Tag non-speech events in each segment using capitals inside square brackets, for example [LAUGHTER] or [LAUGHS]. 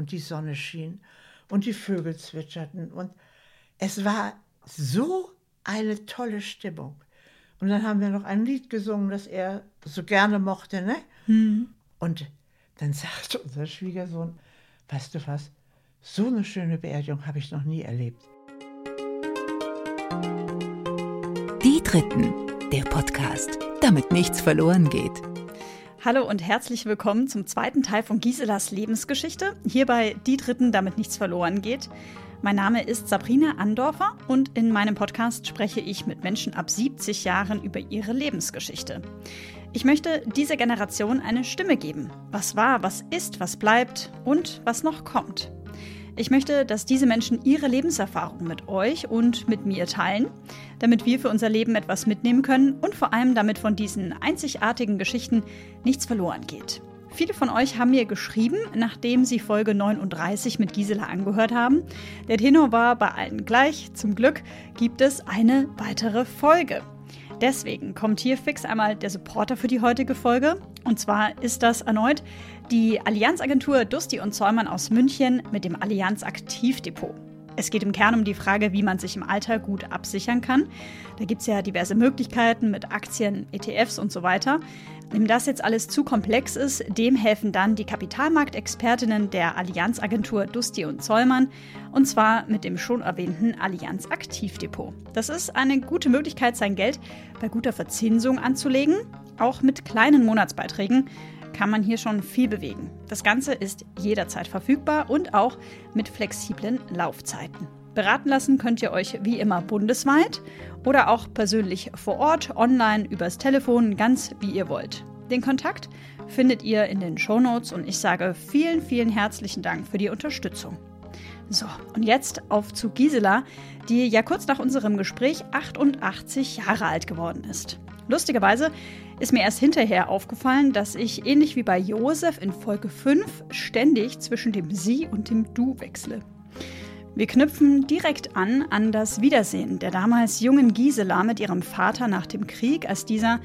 und die Sonne schien und die Vögel zwitscherten und es war so eine tolle Stimmung. Und dann haben wir noch ein Lied gesungen, das er so gerne mochte, ne? Mhm. Und dann sagte unser Schwiegersohn, weißt du was, so eine schöne Beerdigung habe ich noch nie erlebt. Die Dritten, der Podcast, damit nichts verloren geht. Hallo und herzlich willkommen zum zweiten Teil von Giselas Lebensgeschichte. Hier bei Die Dritten, damit nichts verloren geht. Mein Name ist Sabrina Andorfer und in meinem Podcast spreche ich mit Menschen ab 70 Jahren über ihre Lebensgeschichte. Ich möchte dieser Generation eine Stimme geben. Was war, was ist, was bleibt und was noch kommt. Ich möchte, dass diese Menschen ihre Lebenserfahrung mit euch und mit mir teilen, damit wir für unser Leben etwas mitnehmen können und vor allem damit von diesen einzigartigen Geschichten nichts verloren geht. Viele von euch haben mir geschrieben, nachdem sie Folge 39 mit Gisela angehört haben. Der Tenor war bei allen gleich. Zum Glück gibt es eine weitere Folge. Deswegen kommt hier fix einmal der Supporter für die heutige Folge. Und zwar ist das erneut die Allianzagentur Dusti und Zollmann aus München mit dem Allianz Aktivdepot. Es geht im Kern um die Frage, wie man sich im Alter gut absichern kann. Da gibt es ja diverse Möglichkeiten mit Aktien, ETFs und so weiter. Wem das jetzt alles zu komplex ist, dem helfen dann die Kapitalmarktexpertinnen der Allianzagentur Dusti und Zollmann und zwar mit dem schon erwähnten Allianz Aktivdepot. Das ist eine gute Möglichkeit, sein Geld bei guter Verzinsung anzulegen, auch mit kleinen Monatsbeiträgen kann man hier schon viel bewegen. Das Ganze ist jederzeit verfügbar und auch mit flexiblen Laufzeiten. Beraten lassen könnt ihr euch wie immer bundesweit oder auch persönlich vor Ort, online, übers Telefon, ganz wie ihr wollt. Den Kontakt findet ihr in den Shownotes und ich sage vielen, vielen herzlichen Dank für die Unterstützung. So, und jetzt auf zu Gisela, die ja kurz nach unserem Gespräch 88 Jahre alt geworden ist. Lustigerweise ist mir erst hinterher aufgefallen, dass ich ähnlich wie bei Josef in Folge 5 ständig zwischen dem Sie und dem Du wechsle. Wir knüpfen direkt an an das Wiedersehen der damals jungen Gisela mit ihrem Vater nach dem Krieg, als dieser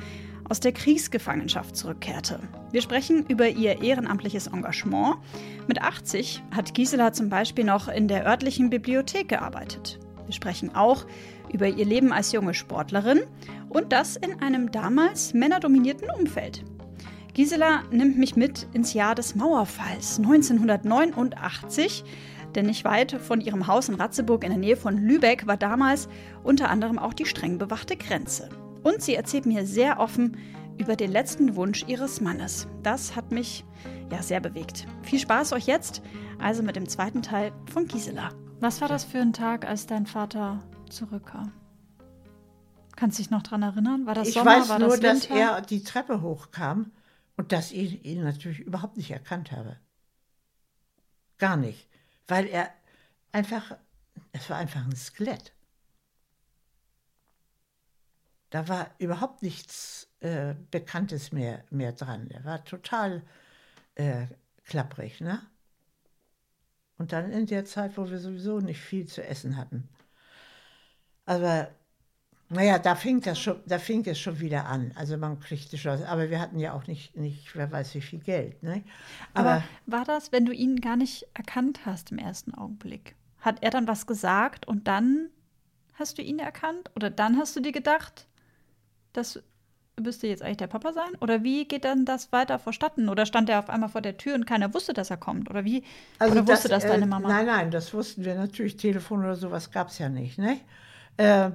aus der Kriegsgefangenschaft zurückkehrte. Wir sprechen über ihr ehrenamtliches Engagement. Mit 80 hat Gisela zum Beispiel noch in der örtlichen Bibliothek gearbeitet. Wir sprechen auch über ihr Leben als junge Sportlerin und das in einem damals männerdominierten Umfeld. Gisela nimmt mich mit ins Jahr des Mauerfalls 1989, denn nicht weit von ihrem Haus in Ratzeburg in der Nähe von Lübeck war damals unter anderem auch die streng bewachte Grenze. Und sie erzählt mir sehr offen über den letzten Wunsch ihres Mannes. Das hat mich ja sehr bewegt. Viel Spaß euch jetzt also mit dem zweiten Teil von Gisela. Was war das für ein Tag, als dein Vater zurückkam? Kannst du dich noch daran erinnern? War das ich Sommer? weiß war nur, das dass er die Treppe hochkam und dass ich ihn natürlich überhaupt nicht erkannt habe. Gar nicht. Weil er einfach, es war einfach ein Skelett. Da war überhaupt nichts äh, Bekanntes mehr, mehr dran. Er war total äh, klapprig, ne? Und dann in der Zeit, wo wir sowieso nicht viel zu essen hatten. Aber naja, da fing, das schon, da fing es schon wieder an. Also man kriegte schon, aber wir hatten ja auch nicht, nicht wer weiß wie viel Geld. Ne? Aber, Aber, war das, wenn du ihn gar nicht erkannt hast im ersten Augenblick? Hat er dann was gesagt und dann hast du ihn erkannt? Oder dann hast du dir gedacht, das müsste jetzt eigentlich der Papa sein? Oder wie geht dann das weiter vorstatten? Oder stand er auf einmal vor der Tür und keiner wusste, dass er kommt? Oder wie? oder wusste das, äh, deine Mama? Nein, nein, das wussten wir natürlich. Telefon oder sowas gab es ja nicht. Ne? Äh,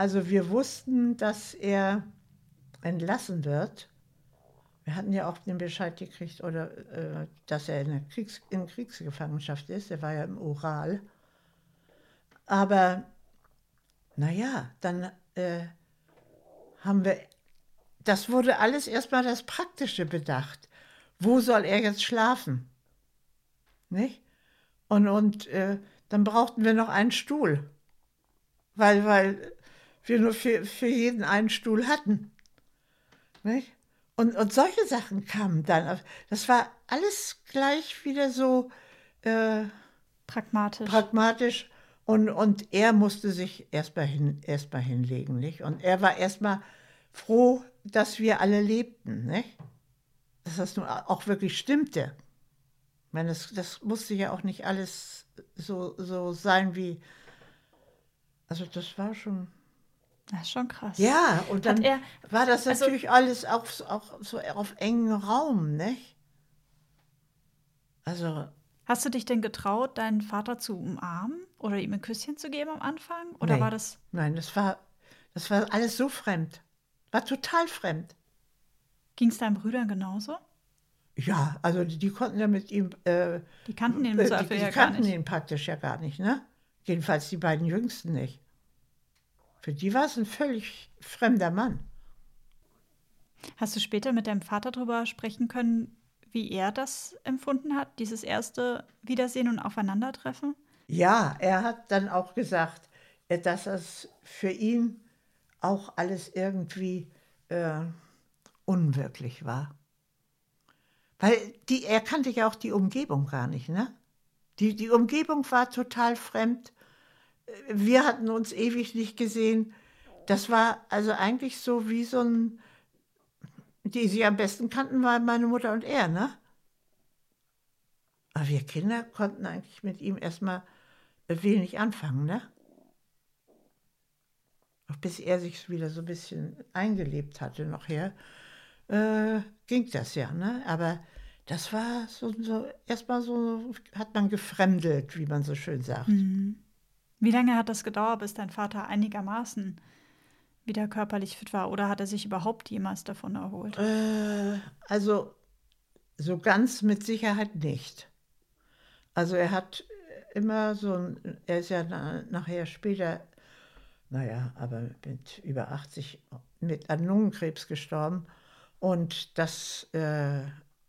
also wir wussten, dass er entlassen wird. Wir hatten ja auch den Bescheid gekriegt, oder, äh, dass er in, Kriegs-, in Kriegsgefangenschaft ist. Er war ja im Ural. Aber naja, dann äh, haben wir, das wurde alles erstmal das Praktische bedacht. Wo soll er jetzt schlafen? Nicht? Und, und äh, dann brauchten wir noch einen Stuhl, weil, weil wir nur für, für jeden einen Stuhl hatten. Nicht? Und, und solche Sachen kamen dann. Das war alles gleich wieder so äh, Pragmatisch. pragmatisch. Und, und er musste sich erstmal hin, erst mal hinlegen. Nicht? Und er war erstmal froh, dass wir alle lebten. Nicht? Dass das nun auch wirklich stimmte. Ich meine, das, das musste ja auch nicht alles so, so sein wie. Also, das war schon. Das ist schon krass. Ja, und dann er- war das also- natürlich alles auch, auch so auf engem Raum, nicht? Also, Hast du dich denn getraut, deinen Vater zu umarmen oder ihm ein Küsschen zu geben am Anfang? Oder Nee. war das. nein, das war, das war alles so fremd. War total fremd. Ging es deinen Brüdern genauso? Ja, also die, die konnten ja mit ihm. Äh, Die kannten ihn im äh, die, die ja gar kannten nicht. ihn praktisch ja gar nicht, ne? Jedenfalls die beiden Jüngsten nicht. Für die war es ein völlig fremder Mann. Hast du später mit deinem Vater darüber sprechen können, wie er das empfunden hat, dieses erste Wiedersehen und Aufeinandertreffen? Ja, er hat dann auch gesagt, äh, dass es für ihn auch alles irgendwie äh, unwirklich war. Weil die, er kannte ja auch die Umgebung gar nicht, ne? Die, die Umgebung war total fremd. Wir hatten uns ewig nicht gesehen. Das war also eigentlich so wie so ein, die sie am besten kannten, waren meine Mutter und er, ne? Aber wir Kinder konnten eigentlich mit ihm erstmal wenig anfangen, ne? Bis er sich wieder so ein bisschen eingelebt hatte nachher, äh, ging das ja, ne? Aber das war so, so erstmal so, hat man gefremdelt, wie man so schön sagt. Wie lange hat das gedauert, bis dein Vater einigermaßen wieder körperlich fit war? Oder hat er sich überhaupt jemals davon erholt? Äh, also so ganz mit Sicherheit nicht. Also er hat immer so, ein, er ist ja na, nachher später, naja, aber mit über 80 mit an Lungenkrebs gestorben und das äh,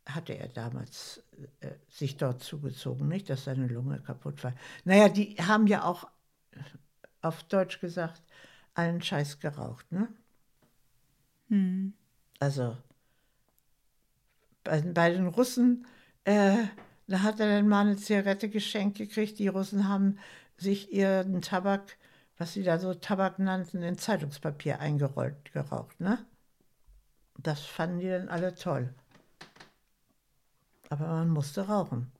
hatte er damals äh, sich dort zugezogen, nicht, dass seine Lunge kaputt war. Naja, die haben ja auch auf Deutsch gesagt allen Scheiß geraucht, ne? Hm. Also bei, bei den Russen, äh, da hat er dann mal eine Zigarette geschenkt gekriegt. Die Russen haben sich ihren Tabak, was sie da so Tabak nannten, in Zeitungspapier eingerollt, geraucht, ne? Das fanden die dann alle toll. Aber man musste rauchen.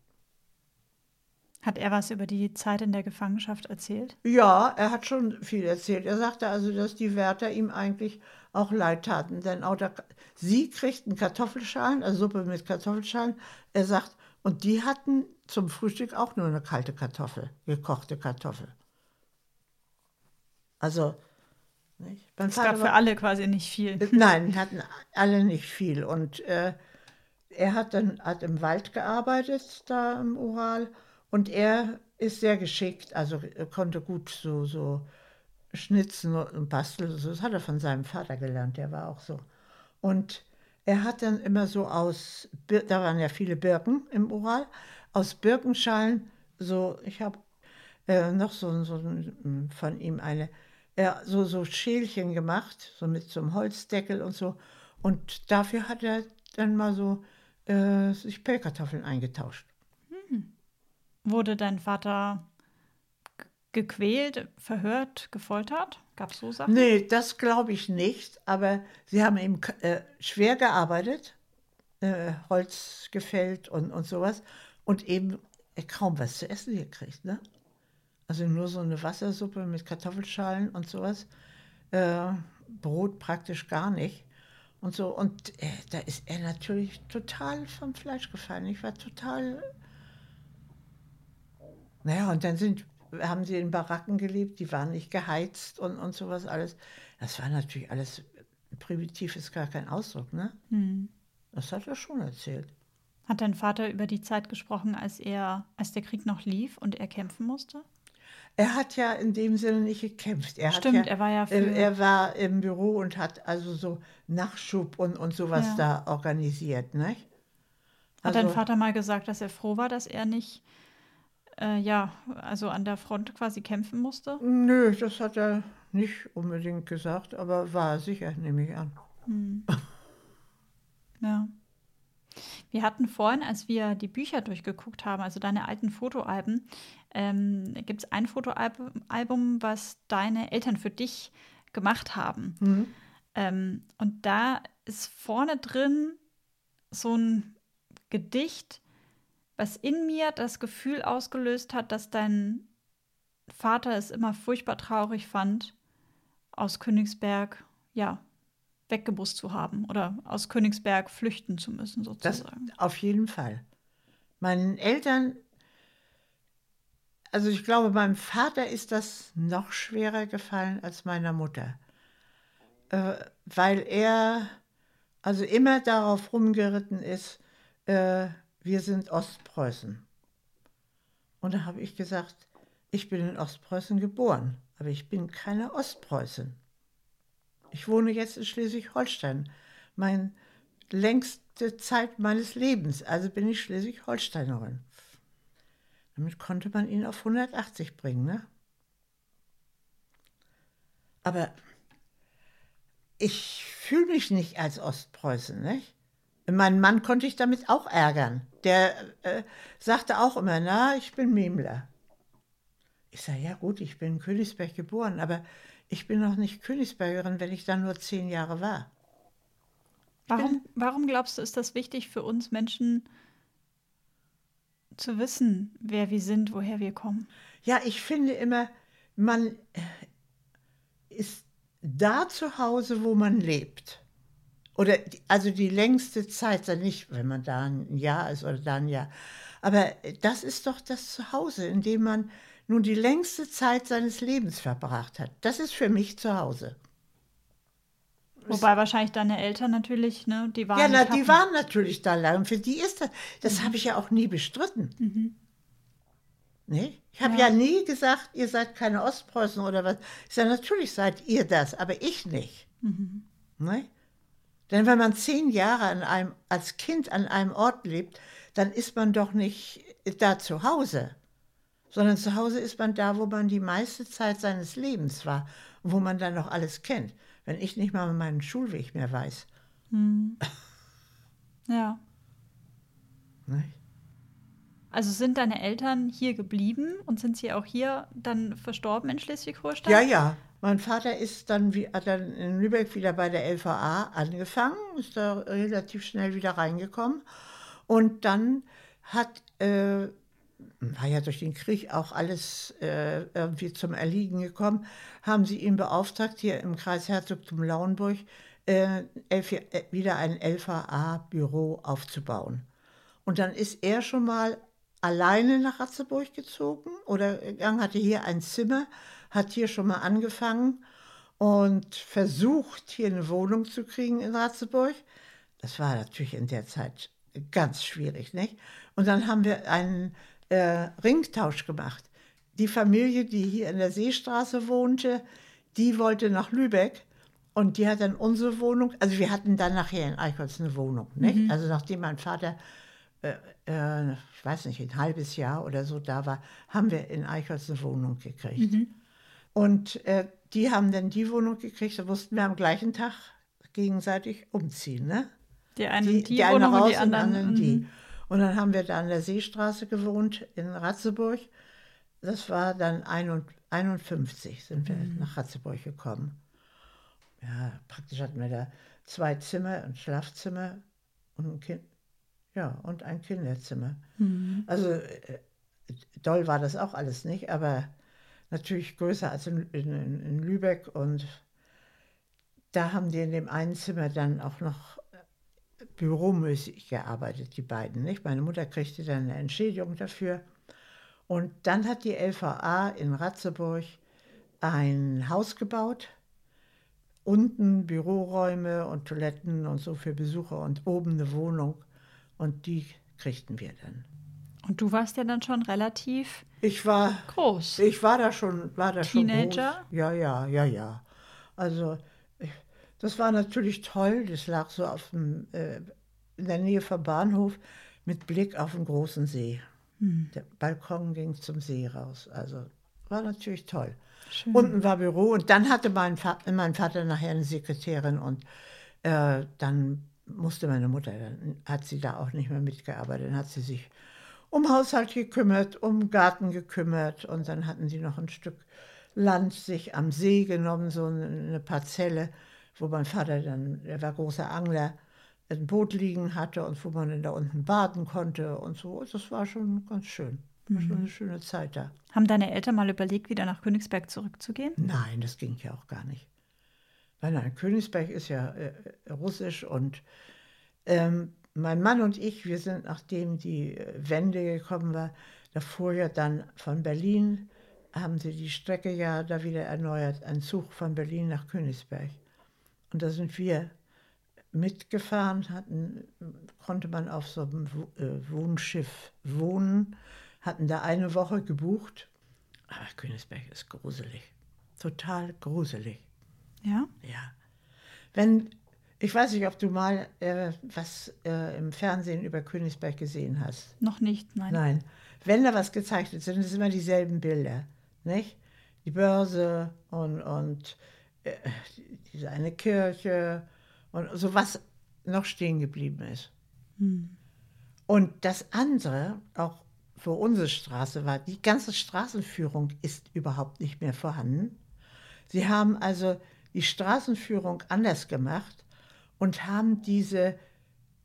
Hat er was über die Zeit in der Gefangenschaft erzählt? Ja, er hat schon viel erzählt. Er sagte also, dass die Wärter ihm eigentlich auch leid taten. Denn auch da, sie kriegten Kartoffelschalen, also Suppe mit Kartoffelschalen. Er sagt, und die hatten zum Frühstück auch nur eine kalte Kartoffel, gekochte Kartoffel. Also, nicht? Mein Es gab für war- alle quasi nicht viel. Nein, hatten alle nicht viel. Und äh, er hat dann hat im Wald gearbeitet, da im Ural. Und er ist sehr geschickt, also er konnte gut so, so schnitzen und basteln. Das hat er von seinem Vater gelernt, der war auch so. Und er hat dann immer so aus, da waren ja viele Birken im Ural, aus Birkenschalen, so, ich habe äh, noch so, so von ihm eine, äh, so, so Schälchen gemacht, so mit so einem Holzdeckel und so. Und dafür hat er dann mal so äh, sich Pellkartoffeln eingetauscht. Wurde dein Vater gequält, verhört, gefoltert? Gab es so Sachen? Nee, das glaube ich nicht, aber sie haben eben äh, schwer gearbeitet, äh, Holz gefällt und, und sowas und eben äh, kaum was zu essen gekriegt. Ne? Also nur so eine Wassersuppe mit Kartoffelschalen und sowas. Äh, Brot praktisch gar nicht. Und so, und äh, da ist er natürlich total vom Fleisch gefallen. Ich war total. Naja, und dann sind, haben sie in Baracken gelebt, die waren nicht geheizt und, und sowas alles. Das war natürlich alles primitiv, ist gar kein Ausdruck, ne? Hm. Das hat er schon erzählt. Hat dein Vater über die Zeit gesprochen, als er, als der Krieg noch lief und er kämpfen musste? Er hat ja in dem Sinne nicht gekämpft. Er Stimmt, hat ja, er war ja für- äh, Er war im Büro und hat also so Nachschub und, und sowas Ja. da organisiert, ne? Hat Also- dein Vater mal gesagt, dass er froh war, dass er nicht, äh, ja, also an der Front quasi kämpfen musste? Nö, das hat er nicht unbedingt gesagt, aber war sicher, nehme ich an. [LAUGHS] Ja. Wir hatten vorhin, als wir die Bücher durchgeguckt haben, also deine alten Fotoalben, ähm, gibt es ein Fotoalbum, Album, was deine Eltern für dich gemacht haben. Ähm, und da ist vorne drin so ein Gedicht, was in mir das Gefühl ausgelöst hat, dass dein Vater es immer furchtbar traurig fand, aus Königsberg, ja, weggebusst zu haben oder aus Königsberg flüchten zu müssen, sozusagen. Das auf jeden Fall. Meinen Eltern, also ich glaube, meinem Vater ist das noch schwerer gefallen als meiner Mutter, äh, weil er also immer darauf rumgeritten ist, äh, wir sind Ostpreußen. Und da habe ich gesagt, ich bin in Ostpreußen geboren, aber ich bin keine Ostpreußin. Ich wohne jetzt in Schleswig-Holstein. Meine längste Zeit meines Lebens, also bin ich Schleswig-Holsteinerin. Damit konnte man ihn auf 180 bringen, ne? Aber ich fühle mich nicht als Ostpreußen, nicht? Meinen Mann konnte ich damit auch ärgern. Der äh, sagte auch immer, na, ich bin Memler. Ich sage, ja gut, ich bin in Königsberg geboren, aber ich bin noch nicht Königsbergerin, wenn ich da nur zehn Jahre war. Warum, warum glaubst du, ist das wichtig für uns Menschen zu wissen, wer wir sind, woher wir kommen? Ja, ich finde immer, man äh, ist da zu Hause, wo man lebt. Oder also die längste Zeit, dann nicht, wenn man da ein Jahr ist oder da ein Jahr. Aber das ist doch das Zuhause, in dem man nun die längste Zeit seines Lebens verbracht hat. Das ist für mich zu Hause. Wobei wahrscheinlich deine Eltern natürlich, ne, die waren. Ja, na, die waren natürlich da lang. Für die ist das, das mhm. habe ich ja auch nie bestritten. Mhm. Nee? Ich habe ja. ja. nie gesagt, ihr seid keine Ostpreußen oder was. Ich sage, natürlich seid ihr das, aber ich nicht. Mhm. Nee? Denn wenn man zehn Jahre an einem, als Kind an einem Ort lebt, dann ist man doch nicht da zu Hause sondern zu Hause ist man da, wo man die meiste Zeit seines Lebens war und wo man dann noch alles kennt. Wenn ich nicht mal meinen Schulweg mehr weiß. Hm. Ja. Nicht? Also sind deine Eltern hier geblieben und sind sie auch hier dann verstorben in Schleswig-Holstein? Ja, ja. Mein Vater ist dann, hat dann in Lübeck wieder bei der LVA angefangen, ist da relativ schnell wieder reingekommen. Und dann hat äh, war ja durch den Krieg auch alles äh, irgendwie zum Erliegen gekommen, haben sie ihn beauftragt, hier im Kreis Herzogtum Lauenburg äh, äh, wieder ein LVA-Büro aufzubauen. Und dann ist er schon mal alleine nach Ratzeburg gezogen oder gegangen, hatte hier ein Zimmer, hat hier schon mal angefangen und versucht, hier eine Wohnung zu kriegen in Ratzeburg. Das war natürlich in der Zeit ganz schwierig, nicht? Und dann haben wir einen äh, Ringtausch gemacht. Die Familie, die hier in der Seestraße wohnte, die wollte nach Lübeck und die hat dann unsere Wohnung, also wir hatten dann nachher in Eichholz eine Wohnung. Nicht? Mhm. Also nachdem mein Vater, äh, äh, ich weiß nicht, ein halbes Jahr oder so da war, haben wir in Eichholz eine Wohnung gekriegt. Mhm. Und äh, die haben dann die Wohnung gekriegt, da mussten wir am gleichen Tag gegenseitig umziehen. Ne? Die einen die, die, die eine raus und die anderen, und anderen die. Mhm. Und dann haben wir da an der Seestraße gewohnt in Ratzeburg. Das war dann 51 sind wir mhm. nach Ratzeburg gekommen. Ja, praktisch hatten wir da zwei Zimmer, ein Schlafzimmer und ein Kind. Ja, und ein Kinderzimmer. Mhm. Also äh, doll war das auch alles nicht, aber natürlich größer als in, in, in Lübeck. Und da haben die in dem einen Zimmer dann auch noch büromäßig gearbeitet, die beiden. Nicht? Meine Mutter kriegte dann eine Entschädigung dafür. Und dann hat die LVA in Ratzeburg ein Haus gebaut, unten Büroräume und Toiletten und so für Besucher und oben eine Wohnung. Und die kriegten wir dann. Und du warst ja dann schon relativ ich war, groß. Ich war da schon, war da Teenager? schon groß. Ja, ja, ja, ja. Also das war natürlich toll. Das lag so auf dem, äh, in der Nähe vom Bahnhof mit Blick auf den großen See. Hm. Der Balkon ging zum See raus. Also war natürlich toll. Schön. Unten war Büro und dann hatte mein, Va mein Vater nachher eine Sekretärin und äh, dann musste meine Mutter, dann hat sie da auch nicht mehr mitgearbeitet, dann hat sie sich um Haushalt gekümmert, um Garten gekümmert und dann hatten sie noch ein Stück Land sich am See genommen, so eine Parzelle wo mein Vater dann, er war großer Angler, ein Boot liegen hatte und wo man dann da unten baden konnte und so. Das war schon ganz schön. War schon eine schöne Zeit da. Haben deine Eltern mal überlegt, wieder nach Königsberg zurückzugehen? Nein, das ging ja auch gar nicht. Weil nein, Königsberg ist ja äh, russisch und ähm, mein Mann und ich, wir sind, nachdem die äh, Wende gekommen war, da fuhr ja dann von Berlin, haben sie die Strecke ja da wieder erneuert, ein Zug von Berlin nach Königsberg. Und da sind wir mitgefahren, hatten, konnte man auf so einem äh, Wohnschiff wohnen, hatten da eine Woche gebucht. Aber Königsberg ist gruselig, total gruselig. Ja. Ja. Wenn, ich weiß nicht, ob du mal äh, was äh, im Fernsehen über Königsberg gesehen hast. Noch nicht, nein. Nein. Wenn da was gezeichnet ist, sind es immer dieselben Bilder. Nicht? Die Börse und, und äh, diese eine Kirche und so was noch stehen geblieben ist. Und das andere, auch wo unsere Straße war, die ganze Straßenführung ist überhaupt nicht mehr vorhanden. Sie haben also die Straßenführung anders gemacht und haben diese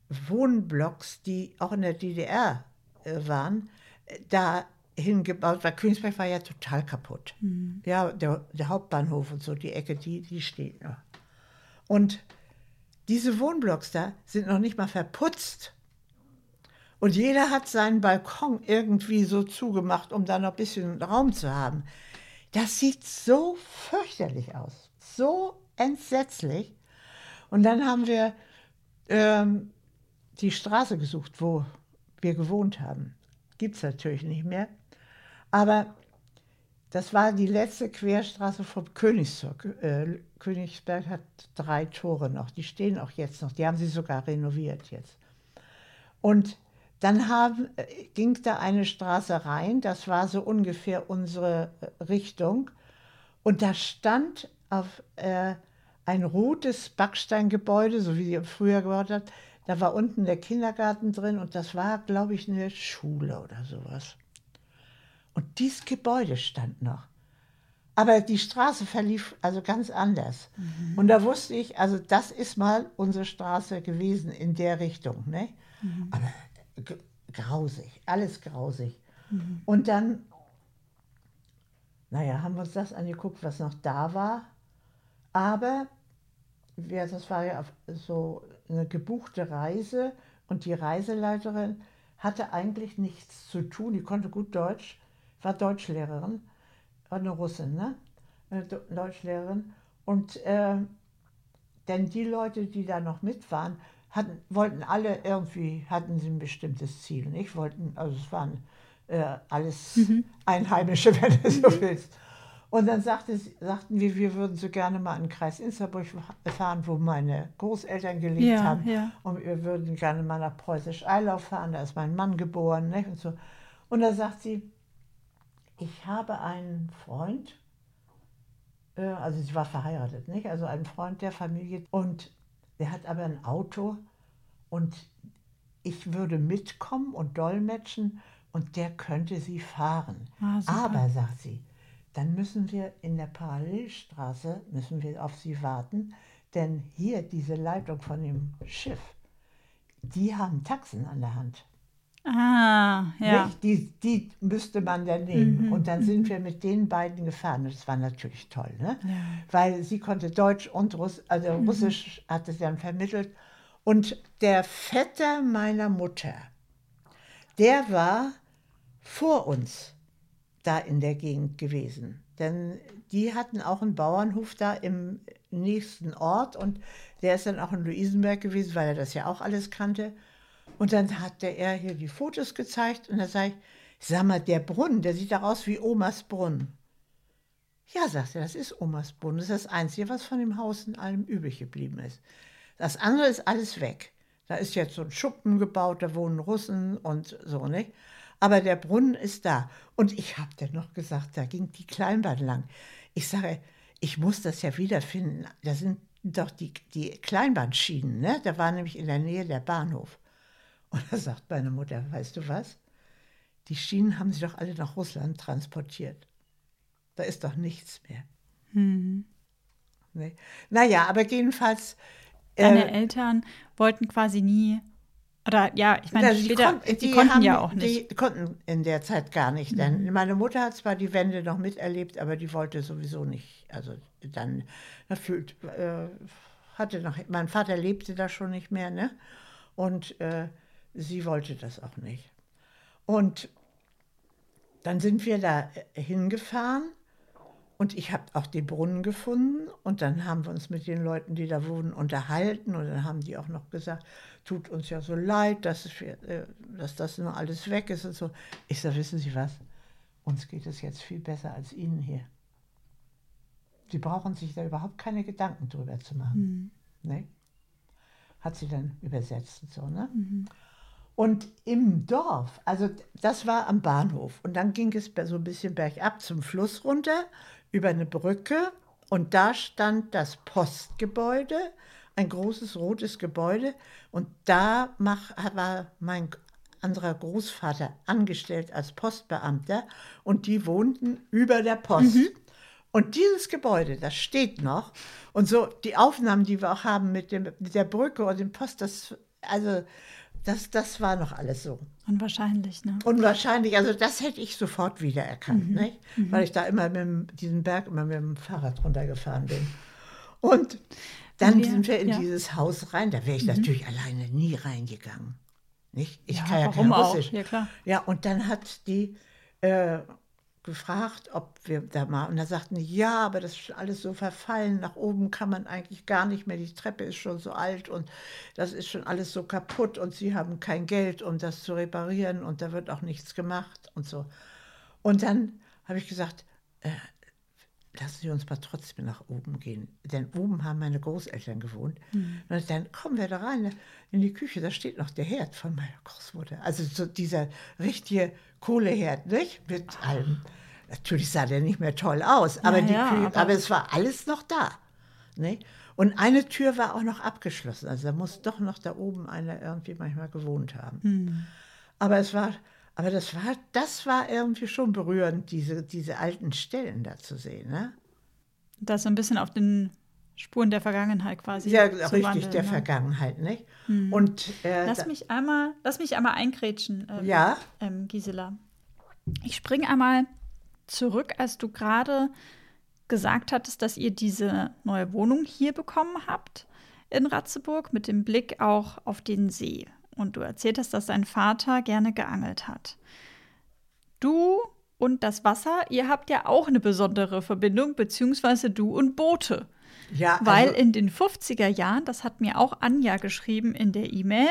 Wohnblocks, die auch in der DDR äh, waren, äh, da hingebaut, weil Königsberg war ja total kaputt. Ja, der, der Hauptbahnhof und so, die Ecke, die, die steht noch. Und diese Wohnblocks da sind noch nicht mal verputzt. Und jeder hat seinen Balkon irgendwie so zugemacht, um da noch ein bisschen Raum zu haben. Das sieht so fürchterlich aus. So entsetzlich. Und dann haben wir ähm, die Straße gesucht, wo wir gewohnt haben. Gibt es natürlich nicht mehr. Aber das war die letzte Querstraße vom Königsberg. Äh, Königsberg hat drei Tore noch. Die stehen auch jetzt noch. Die haben sie sogar renoviert jetzt. Und dann haben, äh, ging da eine Straße rein. Das war so ungefähr unsere äh, Richtung. Und da stand auf äh, ein rotes Backsteingebäude, so wie sie früher gebaut hat. Da war unten der Kindergarten drin und das war, glaube ich, eine Schule oder sowas. Und dieses Gebäude stand noch. Aber die Straße verlief also ganz anders. Und da wusste ich, also das ist mal unsere Straße gewesen in der Richtung. Ne? Aber g- grausig, alles grausig. Und dann, naja, haben wir uns das angeguckt, was noch da war. Aber wir, das war ja so eine gebuchte Reise und die Reiseleiterin hatte eigentlich nichts zu tun. Die konnte gut Deutsch, war Deutschlehrerin, war eine Russin, ne? Deutschlehrerin. Und äh, denn die Leute, die da noch mit waren, hatten, wollten alle irgendwie, hatten sie ein bestimmtes Ziel, nicht? Wollten, also es waren äh, alles Einheimische, [LAUGHS] wenn du so willst. Und dann sagte, sagten wir, wir würden so gerne mal in den Kreis Insterburg fahren, wo meine Großeltern gelebt Ja, haben. ja. Und wir würden gerne mal nach Preußisch-Eilau fahren, da ist mein Mann geboren. Nicht? Und, so. und da sagt sie, ich habe einen Freund, äh, also sie war verheiratet, nicht? Also einen Freund der Familie und der hat aber ein Auto und ich würde mitkommen und dolmetschen und der könnte sie fahren. Ah, aber, sagt sie, dann müssen wir in der Parallelstraße, müssen wir auf sie warten, denn hier diese Leitung von dem Schiff, die haben Taxen an der Hand. Ah, ja. Nicht? Die, die müsste man dann nehmen. Und dann sind wir mit den beiden gefahren. Das war natürlich toll, ne? weil sie konnte Deutsch und Russ also Russisch hat es dann vermittelt. Und der Vetter meiner Mutter, der war vor uns da in der Gegend gewesen. Denn die hatten auch einen Bauernhof da im nächsten Ort und der ist dann auch in Luisenberg gewesen, weil er das ja auch alles kannte. Und dann hatte er hier die Fotos gezeigt und da sage ich, sag mal, der Brunnen, der sieht doch aus wie Omas Brunnen. Ja, sagt er, das ist Omas Brunnen. Das ist das Einzige, was von dem Haus in allem übrig geblieben ist. Das andere ist alles weg. Da ist jetzt so ein Schuppen gebaut, da wohnen Russen und so, nicht? Aber der Brunnen ist da. Und ich habe dann noch gesagt, da ging die Kleinbahn lang. Ich sage, ich muss das ja wiederfinden. Da sind doch die, die Kleinbahnschienen, ne? Da war nämlich in der Nähe der Bahnhof. Und da sagt meine Mutter, weißt du was? Die Schienen haben sie doch alle nach Russland transportiert. Da ist doch nichts mehr. Nee. Naja, aber jedenfalls, Deine Äh, Eltern wollten quasi nie, oder ja, ich meine, sie später, kon- die, konnten haben- ja auch nicht. Mhm. Die konnten in der Zeit gar nicht. Denn meine Mutter hat zwar die Wende noch miterlebt, aber die wollte sowieso nicht. Also dann na, fühlt, äh, hatte noch, mein Vater lebte da schon nicht mehr, ne? Und äh, sie wollte das auch nicht. Und dann sind wir da äh, hingefahren und ich habe auch den Brunnen gefunden und dann haben wir uns mit den Leuten, die da wohnen, unterhalten und dann haben die auch noch gesagt, tut uns ja so leid, dass, wir, äh, dass das nur alles weg ist und so. Ich sage, wissen Sie was, uns geht es jetzt viel besser als Ihnen hier. Sie brauchen sich da überhaupt keine Gedanken drüber zu machen. Ne? Hat sie dann übersetzt und so, ne? Und im Dorf, also das war am Bahnhof. Und dann ging es so ein bisschen bergab zum Fluss runter, über eine Brücke. Und da stand das Postgebäude, ein großes rotes Gebäude. Und da mach, war mein anderer Großvater angestellt als Postbeamter. Und die wohnten über der Post. Und dieses Gebäude, das steht noch. Und so die Aufnahmen, die wir auch haben mit, dem, mit der Brücke und dem Post, das, also das, das war noch alles so. Unwahrscheinlich, ne? Unwahrscheinlich, also das hätte ich sofort wiedererkannt, nicht? weil ich da immer mit dem, diesen Berg immer mit dem Fahrrad runtergefahren bin. Und dann wir- sind wir in ja. dieses Haus rein, da wäre ich natürlich alleine nie reingegangen. Nicht? Ich Ja, kann ja kein auch? Russisch. Ja, klar. Ja, und dann hat die äh, gefragt, ob wir da mal, und da sagten die, ja, aber das ist schon alles so verfallen, nach oben kann man eigentlich gar nicht mehr, die Treppe ist schon so alt und das ist schon alles so kaputt und sie haben kein Geld, um das zu reparieren und da wird auch nichts gemacht und so. Und dann habe ich gesagt, äh, lassen Sie uns mal trotzdem nach oben gehen. Denn oben haben meine Großeltern gewohnt. Und dann kommen wir da rein in die Küche, da steht noch der Herd von meiner Großmutter. Also so dieser richtige Kohleherd, nicht? Mit allem. Natürlich sah der nicht mehr toll aus, aber, die ja, Küche, aber- aber, es war alles noch da. Nicht? Und eine Tür war auch noch abgeschlossen. Also da muss doch noch da oben einer irgendwie manchmal gewohnt haben. Aber es war, aber das war, das war irgendwie schon berührend, diese, diese alten Stellen da zu sehen. Ne? Das so ein bisschen auf den Spuren der Vergangenheit quasi. Ja, richtig, wandeln, der ne? Vergangenheit, nicht? Und äh, Lass mich einmal, lass mich einmal eingrätschen, ähm, Ja. ähm, Gisela. Ich springe einmal zurück, als du gerade gesagt hattest, dass ihr diese neue Wohnung hier bekommen habt in Ratzeburg mit dem Blick auch auf den See. Und du erzählt hast, dass dein Vater gerne geangelt hat. Du und das Wasser, ihr habt ja auch eine besondere Verbindung, beziehungsweise du und Boote. ja, Weil also, in den 50er Jahren, das hat mir auch Anja geschrieben in der E-Mail,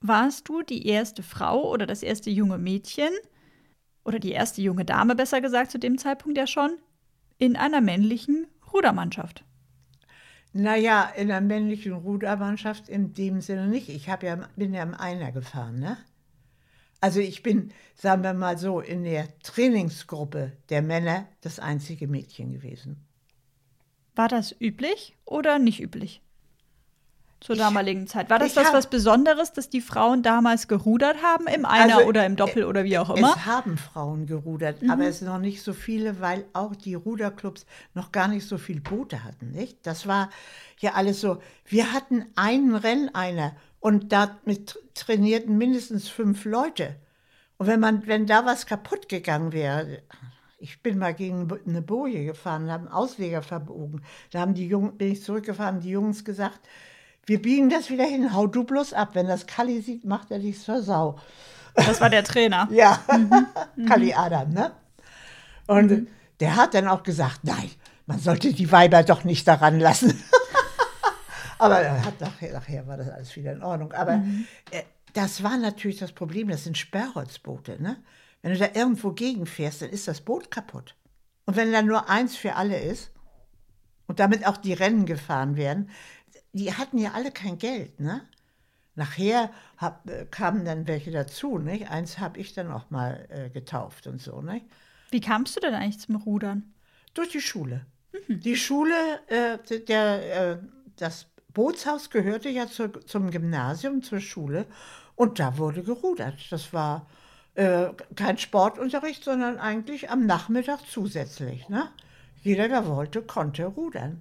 warst du die erste Frau oder das erste junge Mädchen oder die erste junge Dame, besser gesagt, zu dem Zeitpunkt ja schon, in einer männlichen Rudermannschaft. Naja, in der männlichen Rudermannschaft in dem Sinne nicht. Ich ja, bin ja im Einer gefahren, ne? Also ich bin, sagen wir mal so, in der Trainingsgruppe der Männer das einzige Mädchen gewesen. War das üblich oder nicht üblich? Zur Ich- damaligen Zeit. War das ich was, Besonderes, dass die Frauen damals gerudert haben, im Einer Also, oder im Doppel oder wie auch immer? Es haben Frauen gerudert, Mhm. aber es sind noch nicht so viele, weil auch die Ruderclubs noch gar nicht so viele Boote hatten, nicht? Das war ja alles so. Wir hatten einen Renneiner und damit trainierten mindestens fünf Leute. Und wenn man, wenn da was kaputt gegangen wäre, ich bin mal gegen eine Boje gefahren, haben Ausleger verbogen. Da haben die Jungen, bin ich zurückgefahren, die Jungs gesagt, wir biegen das wieder hin, hau du bloß ab. Wenn das Kalli sieht, macht er dich zur Sau. Das war der Trainer. [LAUGHS] Ja, [LAUGHS] Kali Adam, ne? Und der hat dann auch gesagt, nein, man sollte die Weiber doch nicht daran lassen. [LAUGHS] Aber er hat nachher, nachher war das alles wieder in Ordnung. Aber äh, das war natürlich das Problem, das sind Sperrholzboote, ne? Wenn du da irgendwo gegenfährst, dann ist das Boot kaputt. Und wenn dann nur eins für alle ist und damit auch die Rennen gefahren werden, die hatten ja alle kein Geld, ne? Nachher hab, äh, kamen dann welche dazu, nicht? Eins habe ich dann auch mal äh, getauft und so, nicht? Wie kamst du denn eigentlich zum Rudern? Durch die Schule. Die Schule, äh, der, äh, das Bootshaus gehörte ja zur, zum Gymnasium, zur Schule und da wurde gerudert. Das war äh, kein Sportunterricht, sondern eigentlich am Nachmittag zusätzlich. Ne? Jeder, der wollte, konnte rudern.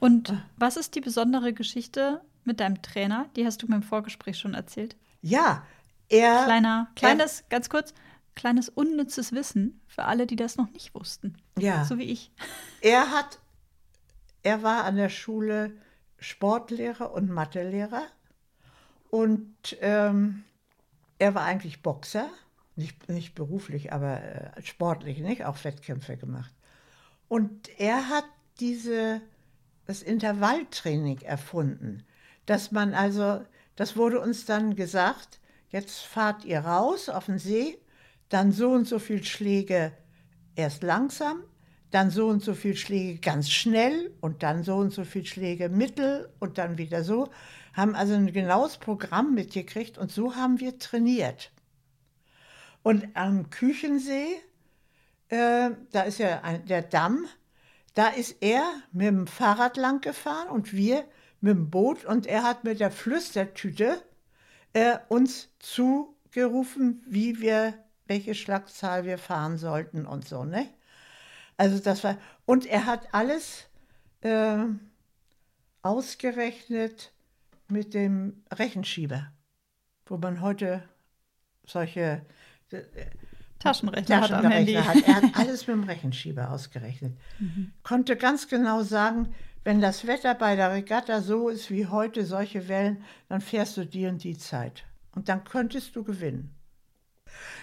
Und was ist die besondere Geschichte mit deinem Trainer? Die hast du mir im Vorgespräch schon erzählt. Ja, er. Kleiner, kleines, ganz kurz, kleines unnützes Wissen für alle, die das noch nicht wussten. Ja. So wie ich. [LAUGHS] Er hat, er war an der Schule Sportlehrer und Mathelehrer und ähm, er war eigentlich Boxer, nicht, nicht beruflich, aber äh, sportlich, nicht? Auch Wettkämpfe gemacht. Und er hat diese, das Intervalltraining erfunden, dass man also, das wurde uns dann gesagt, jetzt fahrt ihr raus auf den See, dann so und so viel Schläge erst langsam, dann so und so viel Schläge ganz schnell und dann so und so viel Schläge mittel und dann wieder so. Haben also ein genaues Programm mitgekriegt und so haben wir trainiert. Und am Küchensee, äh, da ist ja ein, der Damm, da ist er mit dem Fahrrad lang gefahren und wir mit dem Boot und er hat mit der Flüstertüte äh, uns zugerufen, wie wir, welche Schlagzahl wir fahren sollten und so, ne? Also das war, und er hat alles äh, ausgerechnet mit dem Rechenschieber, wo man heute solche äh, Taschenrechner, hat. Hat. Er hat alles mit dem Rechenschieber ausgerechnet. Mhm. Konnte ganz genau sagen, wenn das Wetter bei der Regatta so ist wie heute, solche Wellen, dann fährst du die und die Zeit. Und dann könntest du gewinnen.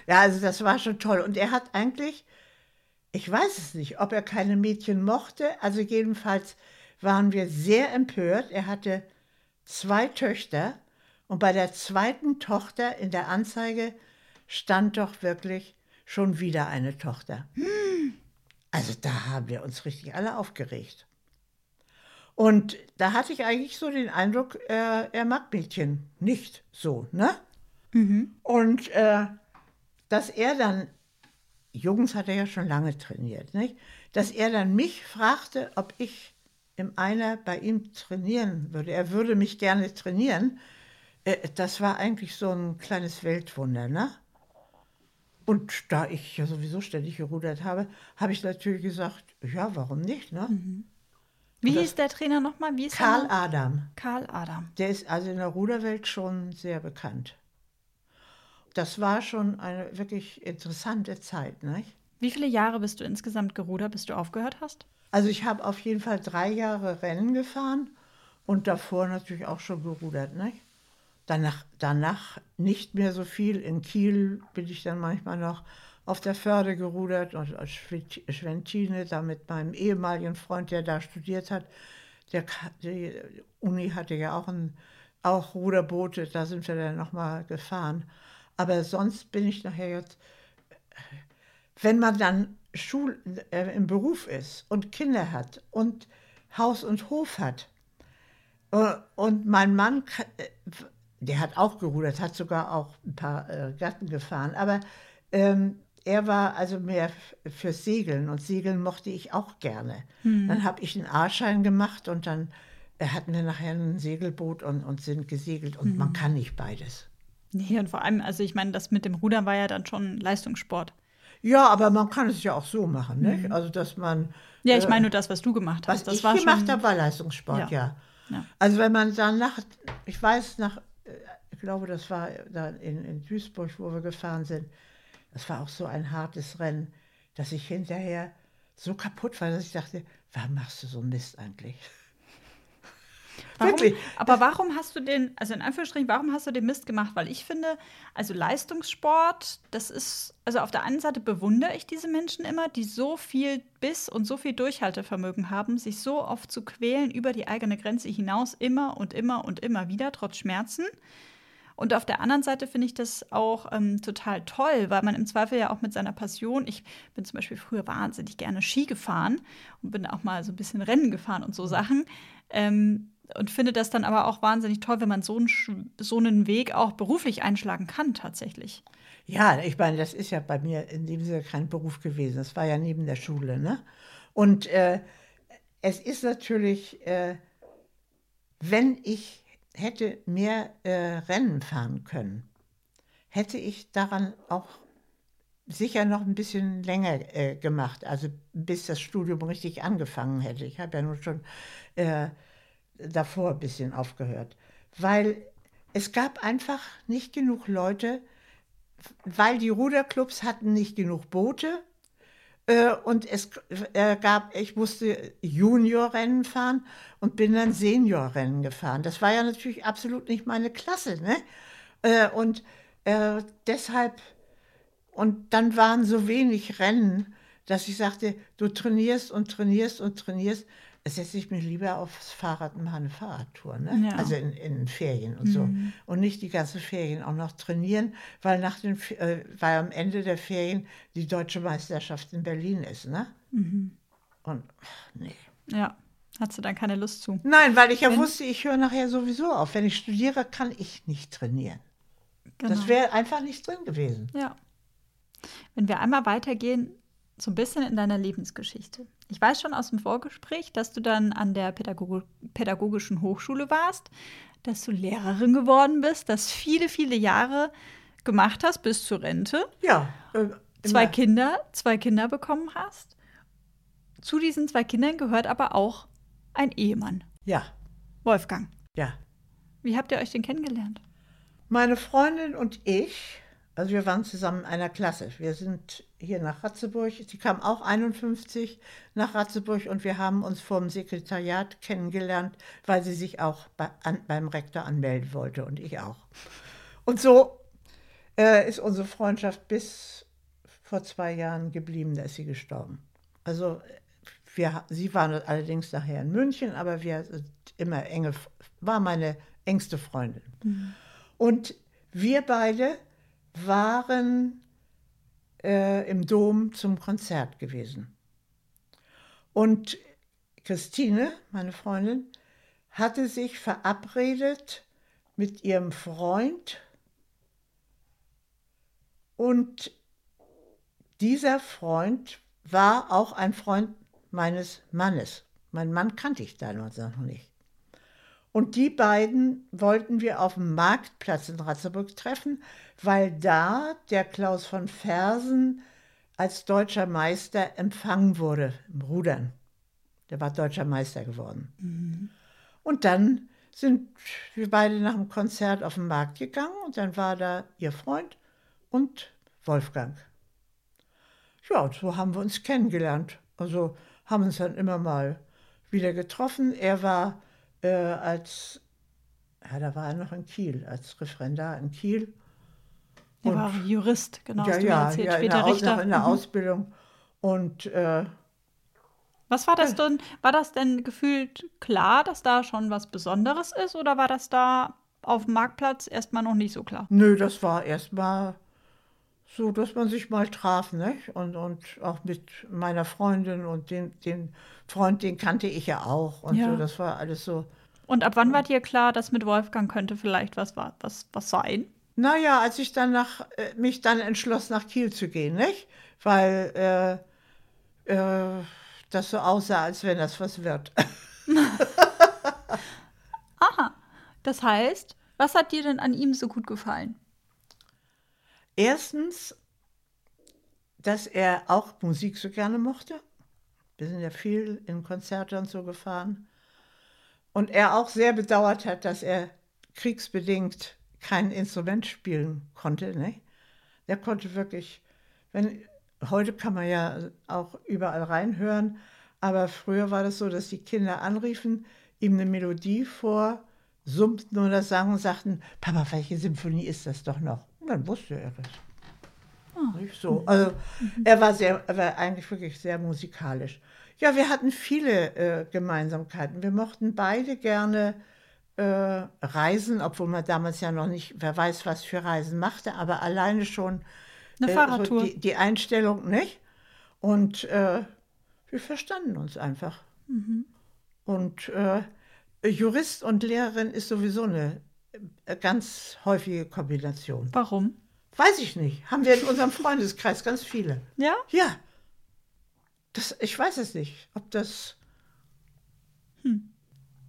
Ja, also das war schon toll. Und er hat eigentlich, ich weiß es nicht, ob er keine Mädchen mochte. Also jedenfalls waren wir sehr empört. Er hatte zwei Töchter und bei der zweiten Tochter in der Anzeige stand doch wirklich schon wieder eine Tochter. Also da haben wir uns richtig alle aufgeregt. Und da hatte ich eigentlich so den Eindruck, äh, er mag Mädchen nicht so, ne? Mhm. Und äh, dass er dann, Jungs hat er ja schon lange trainiert, nicht? Dass er dann mich fragte, ob ich im Einer bei ihm trainieren würde. Er würde mich gerne trainieren. Äh, das war eigentlich so ein kleines Weltwunder, ne? Und da ich ja sowieso ständig gerudert habe, habe ich natürlich gesagt, ja, warum nicht, ne? Mhm. Wie hieß der Trainer nochmal? Wie Karl Adam. Karl Adam. Der ist also in der Ruderwelt schon sehr bekannt. Das war schon eine wirklich interessante Zeit, nicht? Wie viele Jahre bist du insgesamt gerudert, bis du aufgehört hast? Also ich habe auf jeden Fall drei Jahre Rennen gefahren und davor natürlich auch schon gerudert, nicht? Danach, danach nicht mehr so viel. In Kiel bin ich dann manchmal noch auf der Förde gerudert und Schwentine, da mit meinem ehemaligen Freund, der da studiert hat. Der, die Uni hatte ja auch, ein, auch Ruderboote, da sind wir dann nochmal gefahren. Aber sonst bin ich nachher jetzt, wenn man dann Schul, äh, im Beruf ist und Kinder hat und Haus und Hof hat äh, und mein Mann, äh, der hat auch gerudert, hat sogar auch ein paar äh, Gatten gefahren, aber ähm, er war also mehr für Segeln und Segeln mochte ich auch gerne. Mhm. Dann habe ich einen A-Schein gemacht und dann äh, hatten wir nachher ein Segelboot und, und sind gesegelt und mhm. man kann nicht beides. Nee, und vor allem, also ich meine, das mit dem Rudern war ja dann schon Leistungssport. Ja, aber man kann es ja auch so machen, mhm. nicht? Also, dass man. Ja, ich äh, meine nur das, was du gemacht hast. Was das ich war gemacht habe, war Leistungssport, ja. ja. ja. Also, wenn man dann nach, ich weiß, nach, glaube, das war da in, in Duisburg, wo wir gefahren sind, das war auch so ein hartes Rennen, dass ich hinterher so kaputt war, dass ich dachte, warum machst du so Mist eigentlich? [LAUGHS] Warum, aber warum hast du den, also in Anführungsstrichen, warum hast du den Mist gemacht? Weil ich finde, also Leistungssport, das ist, also auf der einen Seite bewundere ich diese Menschen immer, die so viel Biss und so viel Durchhaltevermögen haben, sich so oft zu quälen über die eigene Grenze hinaus, immer und immer und immer wieder, trotz Schmerzen. Und auf der anderen Seite finde ich das auch ähm, total toll, weil man im Zweifel ja auch mit seiner Passion, ich bin zum Beispiel früher wahnsinnig gerne Ski gefahren und bin auch mal so ein bisschen Rennen gefahren und so Sachen. Ähm, und finde das dann aber auch wahnsinnig toll, wenn man so einen, so einen Weg auch beruflich einschlagen kann, tatsächlich. Ja, ich meine, das ist ja bei mir in dem Sinne kein Beruf gewesen. Das war ja neben der Schule. Ne? Und äh, es ist natürlich, äh, wenn ich hätte mehr äh, Rennen fahren können, hätte ich daran auch sicher noch ein bisschen länger äh, gemacht, also bis das Studium richtig angefangen hätte. Ich habe ja nun schon äh, davor ein bisschen aufgehört, weil es gab einfach nicht genug Leute, weil die Ruderclubs hatten nicht genug Boote und es äh, gab, ich musste Juniorrennen fahren und bin dann Seniorrennen gefahren. Das war ja natürlich absolut nicht meine Klasse, ne? Äh, und äh, deshalb, und dann waren so wenig Rennen, dass ich sagte, du trainierst und trainierst und trainierst setze ich mich lieber aufs Fahrrad und mache eine Fahrradtour. Ne? Ja. Also in, in Ferien und so. Mhm. Und nicht die ganze Ferien auch noch trainieren, weil, nach den, äh, weil am Ende der Ferien die deutsche Meisterschaft in Berlin ist. Ne? Mhm. Und ach, nee. Ja, hast du dann keine Lust zu. Nein, weil ich ja Wenn- wusste, ich höre nachher sowieso auf. Wenn ich studiere, kann ich nicht trainieren. Genau. Das wäre einfach nicht drin gewesen. Ja. Wenn wir einmal weitergehen, so ein bisschen in deiner Lebensgeschichte. Ich weiß schon aus dem Vorgespräch, dass du dann an der Pädago Pädagogischen Hochschule warst, dass du Lehrerin geworden bist, dass viele, viele Jahre gemacht hast bis zur Rente, Ja. Äh, zwei. Kinder, zwei Kinder bekommen hast. Zu diesen zwei Kindern gehört aber auch ein Ehemann, Ja, Wolfgang. ja. Wie habt ihr euch denn kennengelernt? Meine Freundin und ich, also wir waren zusammen in einer Klasse. Wir sind hier nach Ratzeburg. Sie kam auch 51 nach Ratzeburg und wir haben uns vor dem Sekretariat kennengelernt, weil sie sich auch bei, an, beim Rektor anmelden wollte und ich auch. Und so äh, ist unsere Freundschaft bis vor zwei Jahren geblieben, da ist sie gestorben. Also wir, sie war allerdings nachher in München, aber wir sind immer enge, war meine engste Freundin. Und wir beide waren äh, im Dom zum Konzert gewesen. Und Christine, meine Freundin, hatte sich verabredet mit ihrem Freund und dieser Freund war auch ein Freund meines Mannes. Mein Mann kannte ich damals noch nicht. Und die beiden wollten wir auf dem Marktplatz in Ratzeburg treffen, weil da der Klaus von Fersen als deutscher Meister empfangen wurde im Rudern. Der war deutscher Meister geworden. Und dann sind wir beide nach dem Konzert auf den Markt gegangen und dann war da ihr Freund und Wolfgang. Ja, und so haben wir uns kennengelernt. Also haben uns dann immer mal wieder getroffen. Er war äh, als, ja, da war er noch in Kiel, als Referendar in Kiel. Er Und- war Jurist, genau, ja, ja, erzählt, ja, in später der, Aus, Richter. noch in der Mhm. Ausbildung. Und äh, Was war das denn? War das denn gefühlt klar, dass da schon was Besonderes ist oder war das da auf dem Marktplatz erstmal noch nicht so klar? nö, das war erstmal so, dass man sich mal traf, nicht? Und, und auch mit meiner Freundin und den, den Freund, den kannte ich ja auch. Und Ja. so, das war alles so. Und ab wann war dir klar, dass mit Wolfgang könnte vielleicht was, wa- was, was sein? Naja, als ich dann nach, äh, mich dann entschloss, nach Kiel zu gehen, nicht? Weil äh, äh, das so aussah, als wenn das was wird. [LAUGHS] Aha. Das heißt, was hat dir denn an ihm so gut gefallen? Erstens, dass er auch Musik so gerne mochte. Wir sind ja viel in Konzerte und so gefahren. Und er auch sehr bedauert hat, dass er kriegsbedingt kein Instrument spielen konnte. Ne? Der konnte wirklich, wenn, heute kann man ja auch überall reinhören, aber früher war das so, dass die Kinder anriefen, ihm eine Melodie vorsummten oder sangen und sagten, Papa, welche Symphonie ist das doch noch? Dann wusste er das. Nicht so. Also er war sehr, er war eigentlich wirklich sehr musikalisch. Ja, wir hatten viele äh, Gemeinsamkeiten. Wir mochten beide gerne äh, reisen, obwohl man damals ja noch nicht, wer weiß, was für Reisen machte, aber alleine schon Eine äh, Fahrradtour. So die, die Einstellung nicht. Und äh, wir verstanden uns einfach. Und äh, Jurist und Lehrerin ist sowieso eine ganz häufige Kombination. Warum? Weiß ich nicht. Haben wir in unserem Freundeskreis ganz viele. Ja? Ja. Das, ich weiß es nicht, ob das.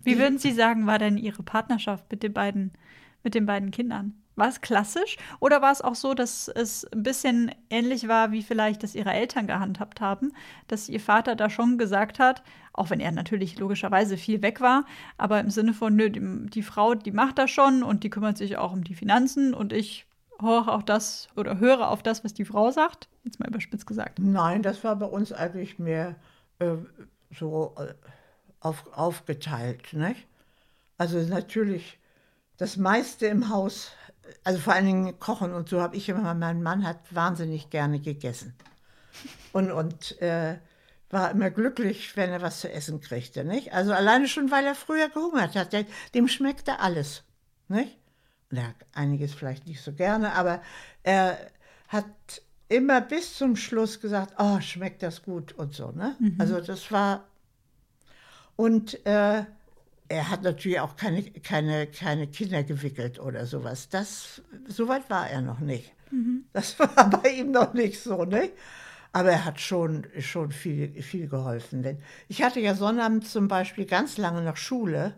Wie würden Sie sagen, war denn Ihre Partnerschaft mit den beiden, mit den beiden Kindern? War es klassisch oder war es auch so, dass es ein bisschen ähnlich war, wie vielleicht das ihre Eltern gehandhabt haben, dass ihr Vater da schon gesagt hat, auch wenn er natürlich logischerweise viel weg war, aber im Sinne von, nö, die, die Frau, die macht das schon und die kümmert sich auch um die Finanzen und ich höre auch das oder höre auf das, was die Frau sagt? Jetzt mal überspitzt gesagt. Nein, das war bei uns eigentlich mehr äh, so äh, auf, aufgeteilt. Nicht? Also natürlich das meiste im Haus, also vor allen Dingen Kochen und so habe ich immer, mein Mann hat wahnsinnig gerne gegessen. Und, und äh, war immer glücklich, wenn er was zu essen kriegte. Nicht? Also alleine schon, weil er früher gehungert hat. dem schmeckte alles. Nicht? ja, einiges vielleicht nicht so gerne, aber er hat immer bis zum Schluss gesagt, oh, schmeckt das gut und so. Ne? Mhm. Also das war, und äh, er hat natürlich auch keine, keine, keine Kinder gewickelt oder sowas. Das, so weit war er noch nicht. Mhm. Das [LAUGHS] war bei ihm noch nicht so, ne? Aber er hat schon, schon viel, viel geholfen. Denn ich hatte ja Sonnabend zum Beispiel ganz lange noch Schule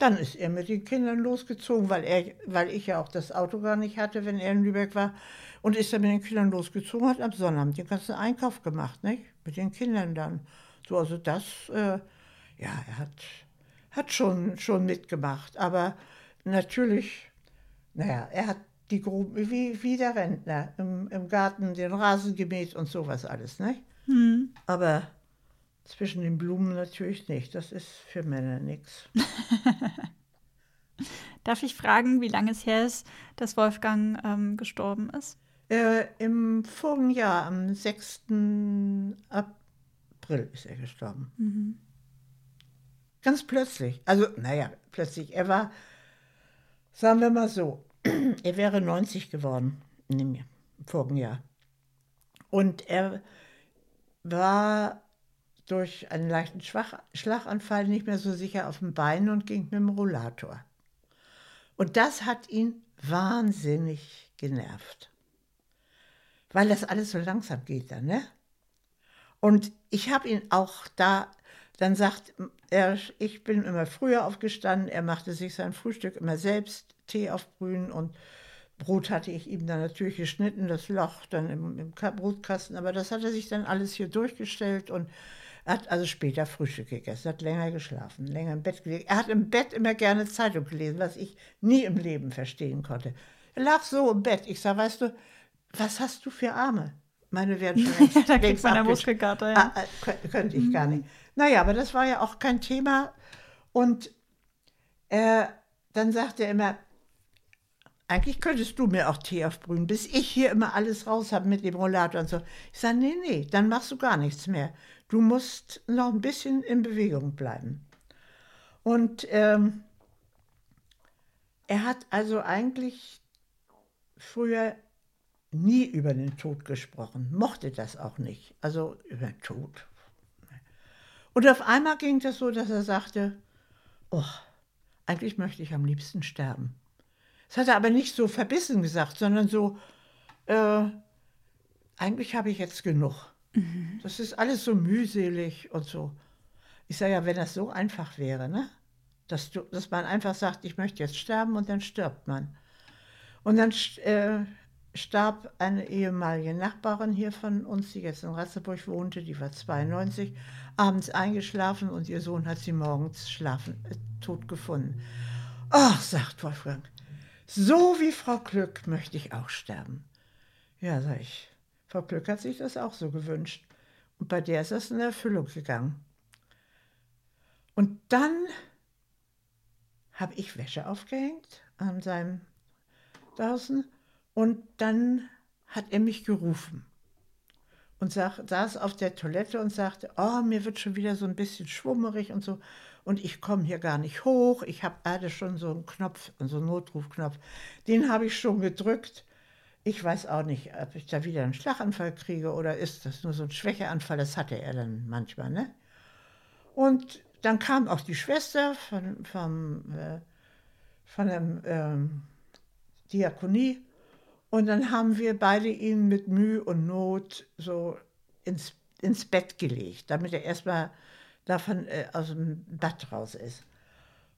dann ist er mit den Kindern losgezogen, weil, er, weil ich ja auch das Auto gar nicht hatte, wenn er in Lübeck war. Und ist dann mit den Kindern losgezogen, hat am Sonnabend den ganzen Einkauf gemacht, nicht? Mit den Kindern dann. So, also das, äh, ja, er hat, hat schon, schon mitgemacht. Aber natürlich, naja, er hat die Gruppe, wie, wie der Rentner, im, im Garten den Rasen gemäht und sowas alles, nicht? Hm. Aber zwischen den Blumen natürlich nicht. Das ist für Männer nichts. [LAUGHS] Darf ich fragen, wie lange es her ist, dass Wolfgang ähm, gestorben ist? Äh, Im vorigen Jahr, am 6. April ist er gestorben. Mhm. Ganz plötzlich. Also, naja, plötzlich. Er war, sagen wir mal so, [CLEARS THROAT] er wäre 90 geworden im vorigen Jahr. Und er war durch einen leichten Schwach Schlaganfall nicht mehr so sicher auf dem Bein und ging mit dem Rollator. Und das hat ihn wahnsinnig genervt. Weil das alles so langsam geht dann, ne? Und ich habe ihn auch da, dann sagt er, ich bin immer früher aufgestanden, er machte sich sein Frühstück immer selbst, Tee aufbrühen und Brot hatte ich ihm dann natürlich geschnitten, das Loch dann im, im Brotkasten, aber das hat er sich dann alles hier durchgestellt und hat also später Frühstück gegessen, hat länger geschlafen, länger im Bett gelegen. Er hat im Bett immer gerne Zeitung gelesen, was ich nie im Leben verstehen konnte. Er lag so im Bett. Ich sage, weißt du, was hast du für Arme? Meine werden [LAUGHS] schon längst, Da kriegt man eine Muskelkater, ja. Ah, ah, könnte ich mhm. gar nicht. Naja, aber das war ja auch kein Thema. Und äh, dann sagt er immer, eigentlich könntest du mir auch Tee aufbrühen, bis ich hier immer alles raus habe mit dem Rollator und so. Ich sage, nee, nee, dann machst du gar nichts mehr. Du musst noch ein bisschen in Bewegung bleiben. Und ähm, er hat also eigentlich früher nie über den Tod gesprochen, mochte das auch nicht. Also über den Tod. Und auf einmal ging das so, dass er sagte, oh, eigentlich möchte ich am liebsten sterben. Das hat er aber nicht so verbissen gesagt, sondern so, äh, eigentlich habe ich jetzt genug. Mhm. Das ist alles so mühselig und so. Ich sage ja, wenn das so einfach wäre, ne? Dass, du, dass man einfach sagt, ich möchte jetzt sterben und dann stirbt man. Und dann äh, starb eine ehemalige Nachbarin hier von uns, die jetzt in Ratzeburg wohnte, die war 92, abends eingeschlafen und ihr Sohn hat sie morgens schlafen, äh, tot gefunden. Ach, sagt Wolfgang, so wie Frau Glück möchte ich auch sterben. Ja, sag ich, Frau Glück hat sich das auch so gewünscht. Und bei der ist das in Erfüllung gegangen. Und dann habe ich Wäsche aufgehängt an seinem draußen und dann hat er mich gerufen und sag, saß auf der Toilette und sagte, oh, mir wird schon wieder so ein bisschen schwummerig und so und ich komme hier gar nicht hoch. Ich habe hatte schon so einen Knopf, so einen Notrufknopf, den habe ich schon gedrückt ich weiß auch nicht, ob ich da wieder einen Schlaganfall kriege oder ist das nur so ein Schwächeanfall. Das hatte er dann manchmal. Ne? Und dann kam auch die Schwester von, vom, äh, von der ähm, Diakonie und dann haben wir beide ihn mit Mühe und Not so ins, ins Bett gelegt, damit er erstmal davon äh, aus dem Bad raus ist.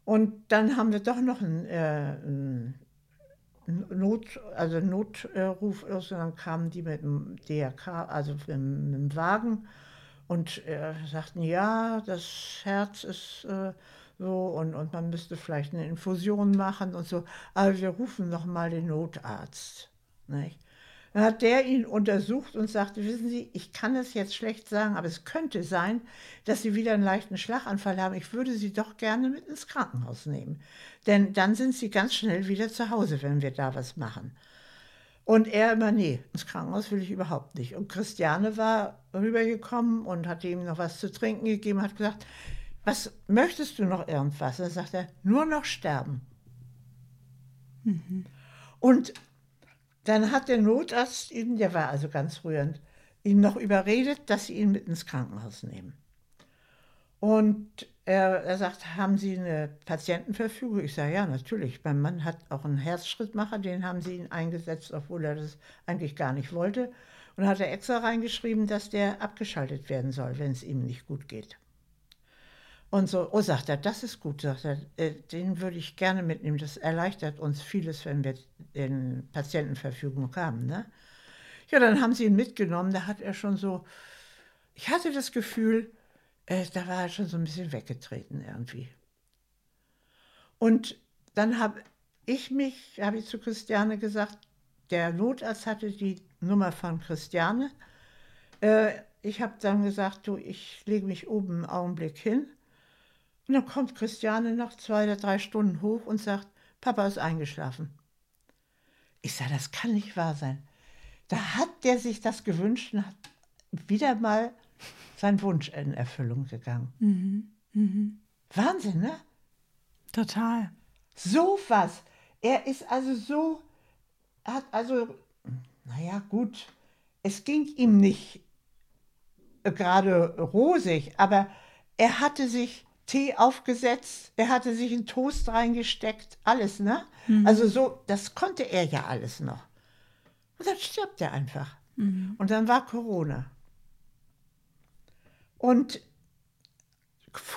Und dann haben wir doch noch einen, äh, einen Not, also Notruf ist und dann kamen die mit dem DRK, also mit, mit dem Wagen und äh, sagten, ja, das Herz ist äh, so und, und man müsste vielleicht eine Infusion machen und so, aber wir rufen noch mal den Notarzt. Nicht? Dann hat der ihn untersucht und sagte, wissen Sie, ich kann es jetzt schlecht sagen, aber es könnte sein, dass Sie wieder einen leichten Schlaganfall haben. Ich würde Sie doch gerne mit ins Krankenhaus nehmen. Denn dann sind Sie ganz schnell wieder zu Hause, wenn wir da was machen. Und er immer, nee, ins Krankenhaus will ich überhaupt nicht. Und Christiane war rübergekommen und hat ihm noch was zu trinken gegeben, hat gesagt, was möchtest du noch irgendwas? Dann sagt er, nur noch sterben. Mhm. Und dann hat der Notarzt ihn, der war also ganz rührend, ihn noch überredet, dass sie ihn mit ins Krankenhaus nehmen. Und er, er sagt, haben Sie eine Patientenverfügung? Ich sage, ja, natürlich. Mein Mann hat auch einen Herzschrittmacher, den haben Sie ihn eingesetzt, obwohl er das eigentlich gar nicht wollte. Und hat er extra reingeschrieben, dass der abgeschaltet werden soll, wenn es ihm nicht gut geht. Und so, oh, sagt er, das ist gut, sagt er, äh, den würde ich gerne mitnehmen. Das erleichtert uns vieles, wenn wir in Patientenverfügung haben. Ne? Ja, dann haben sie ihn mitgenommen, da hat er schon so, ich hatte das Gefühl, äh, da war er schon so ein bisschen weggetreten irgendwie. Und dann habe ich mich, habe ich zu Christiane gesagt, der Notarzt hatte die Nummer von Christiane. Äh, ich habe dann gesagt, du, ich lege mich oben einen Augenblick hin und dann kommt Christiane nach zwei oder drei Stunden hoch und sagt, Papa ist eingeschlafen. Ich sage, das kann nicht wahr sein. Da hat der sich das gewünscht und hat wieder mal sein Wunsch in Erfüllung gegangen. Mhm. Mhm. Wahnsinn, ne? Total. So was. Er ist also so, hat also, naja, gut, es ging ihm nicht gerade rosig, aber er hatte sich Tee aufgesetzt, er hatte sich einen Toast reingesteckt, alles, ne? Mhm. Also so, das konnte er ja alles noch. Und dann stirbt er einfach. Mhm. Und dann war Corona. Und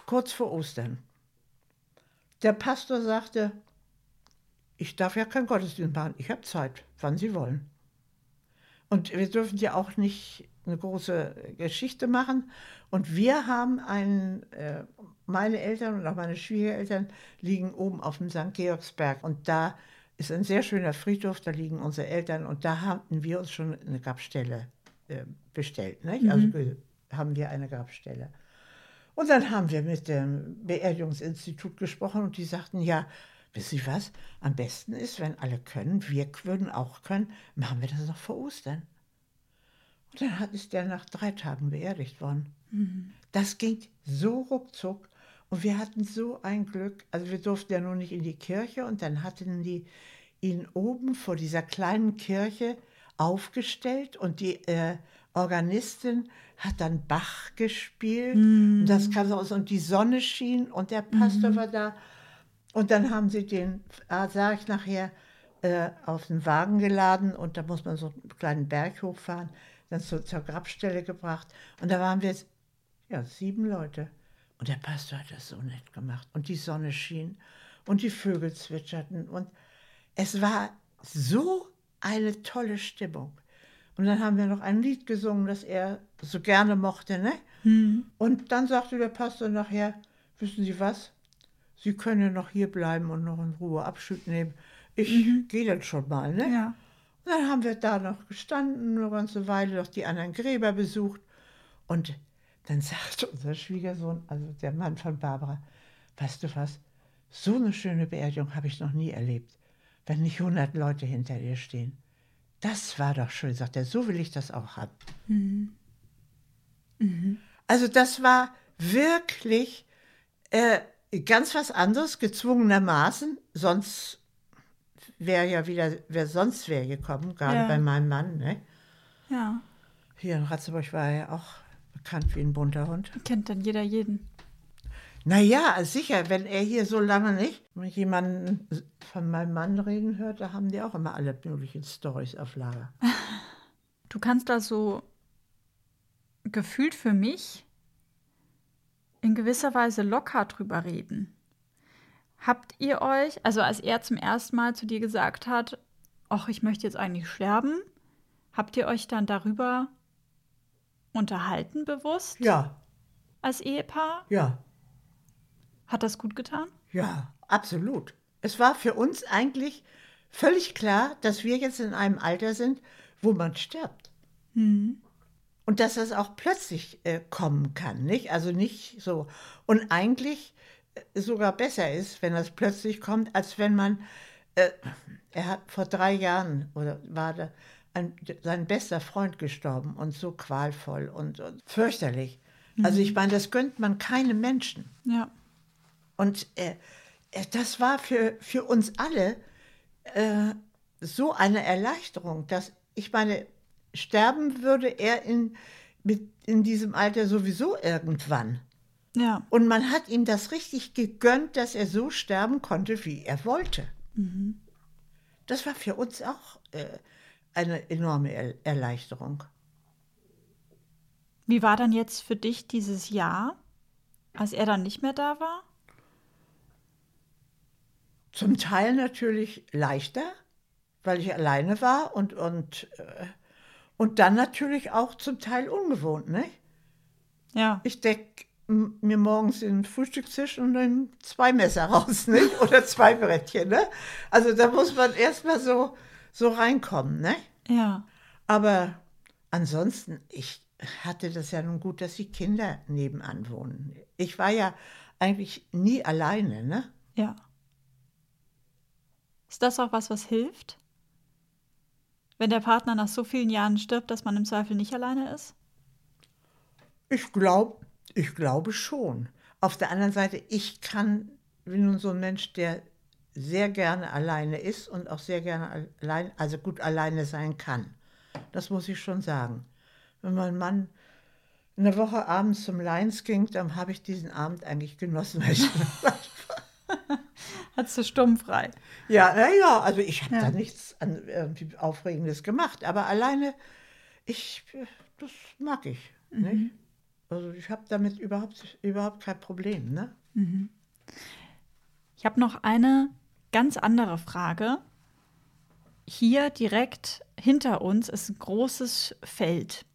kurz vor Ostern. Der Pastor sagte, ich darf ja kein Gottesdienst machen, ich habe Zeit, wann Sie wollen. Und wir dürfen ja auch nicht eine große Geschichte machen. Und wir haben einen, äh, meine Eltern und auch meine Schwiegereltern liegen oben auf dem St. Georgsberg. Und da ist ein sehr schöner Friedhof, da liegen unsere Eltern. Und da hatten wir uns schon eine Grabstelle äh, bestellt. Mhm. Also haben wir eine Grabstelle. Und dann haben wir mit dem Beerdigungsinstitut gesprochen und die sagten, ja, wissen Sie was, am besten ist, wenn alle können, wir würden auch können, machen wir das noch vor Ostern. Und dann hat, ist der nach drei Tagen beerdigt worden. Mhm. Das ging so ruckzuck. Und wir hatten so ein Glück. Also wir durften ja nur nicht in die Kirche und dann hatten die ihn oben vor dieser kleinen Kirche aufgestellt und die äh, Organistin hat dann Bach gespielt. Mhm. Und das kam aus und die Sonne schien und der Pastor mhm. war da. Und dann haben sie den, äh, sah ich nachher, äh, auf den Wagen geladen und da muss man so einen kleinen Berg hochfahren dann zu, zur Grabstelle gebracht. Und da waren wir ja, sieben Leute. Und der Pastor hat das so nett gemacht. Und die Sonne schien und die Vögel zwitscherten. Und es war so eine tolle Stimmung. Und dann haben wir noch ein Lied gesungen, das er so gerne mochte. Ne? Mhm. Und dann sagte der Pastor nachher, wissen Sie was, Sie können noch hier bleiben und noch in Ruhe Abschied nehmen. Ich mhm. gehe dann schon mal. Ne? Ja. Dann haben wir da noch gestanden, eine ganze Weile noch die anderen Gräber besucht. Und dann sagte unser Schwiegersohn, also der Mann von Barbara, weißt du was, so eine schöne Beerdigung habe ich noch nie erlebt, wenn nicht hundert Leute hinter dir stehen. Das war doch schön, sagt er, so will ich das auch haben. Mhm. Mhm. Also das war wirklich äh, ganz was anderes, gezwungenermaßen, sonst wäre ja wieder, wer sonst wäre gekommen, gerade ja. bei meinem Mann. Ne? Ja. Hier in Ratzeburg war er ja auch bekannt wie ein bunter Hund. Kennt dann jeder jeden. Naja, sicher, wenn er hier so lange nicht jemanden von meinem Mann reden hört, da haben die auch immer alle möglichen Storys auf Lager. [LAUGHS] Du kannst da so gefühlt für mich in gewisser Weise locker drüber reden. Habt ihr euch, also als er zum ersten Mal zu dir gesagt hat, ach, ich möchte jetzt eigentlich sterben, habt ihr euch dann darüber unterhalten bewusst Ja, als Ehepaar? ja, Hat das gut getan? ja, absolut. Es war für uns eigentlich völlig klar, dass wir jetzt in einem Alter sind, wo man stirbt. Hm. Und dass das auch plötzlich äh, kommen kann, nicht? Also nicht so. Und eigentlich sogar besser ist, wenn das plötzlich kommt, als wenn man, äh, er hat vor drei Jahren oder war da ein, sein bester Freund gestorben und so qualvoll und, und fürchterlich. Also ich meine, das gönnt man keinem Menschen. Ja. Und äh, äh, das war für, für uns alle äh, so eine Erleichterung, dass ich meine, sterben würde er in, mit, in diesem Alter sowieso irgendwann. Ja. Und man hat ihm das richtig gegönnt, dass er so sterben konnte, wie er wollte. Das war für uns auch äh, eine enorme er Erleichterung. Wie war dann jetzt für dich dieses Jahr, als er dann nicht mehr da war? Zum Teil natürlich leichter, weil ich alleine war und, und, äh, und dann natürlich auch zum Teil ungewohnt. Ne? Ja. Ich decke mir morgens den Frühstückstisch und dann zwei Messer raus, [LAUGHS] nicht? Oder zwei Brettchen, ne? Also da muss man erstmal so, so reinkommen, ne? Ja. Aber ansonsten, ich hatte das ja nun gut, dass die Kinder nebenan wohnen. Ich war ja eigentlich nie alleine, ne? Ja. Ist das auch was, was hilft? Wenn der Partner nach so vielen Jahren stirbt, dass man im Zweifel nicht alleine ist? Ich glaube, ich glaube schon. Auf der anderen Seite, ich kann, bin nun so ein Mensch, der sehr gerne alleine ist und auch sehr gerne allein, also gut alleine sein kann. Das muss ich schon sagen. Wenn mein Mann eine Woche abends zum Lions ging, dann habe ich diesen Abend eigentlich genossen. [LAUGHS] Hattest du stummfrei? ja, naja, also ich habe Ja. da nichts an, Aufregendes gemacht, aber alleine, ich, das mag ich. Nicht? Also ich habe damit überhaupt, überhaupt kein Problem. Ne? Ich habe noch eine ganz andere Frage. Hier direkt hinter uns ist ein großes Feld.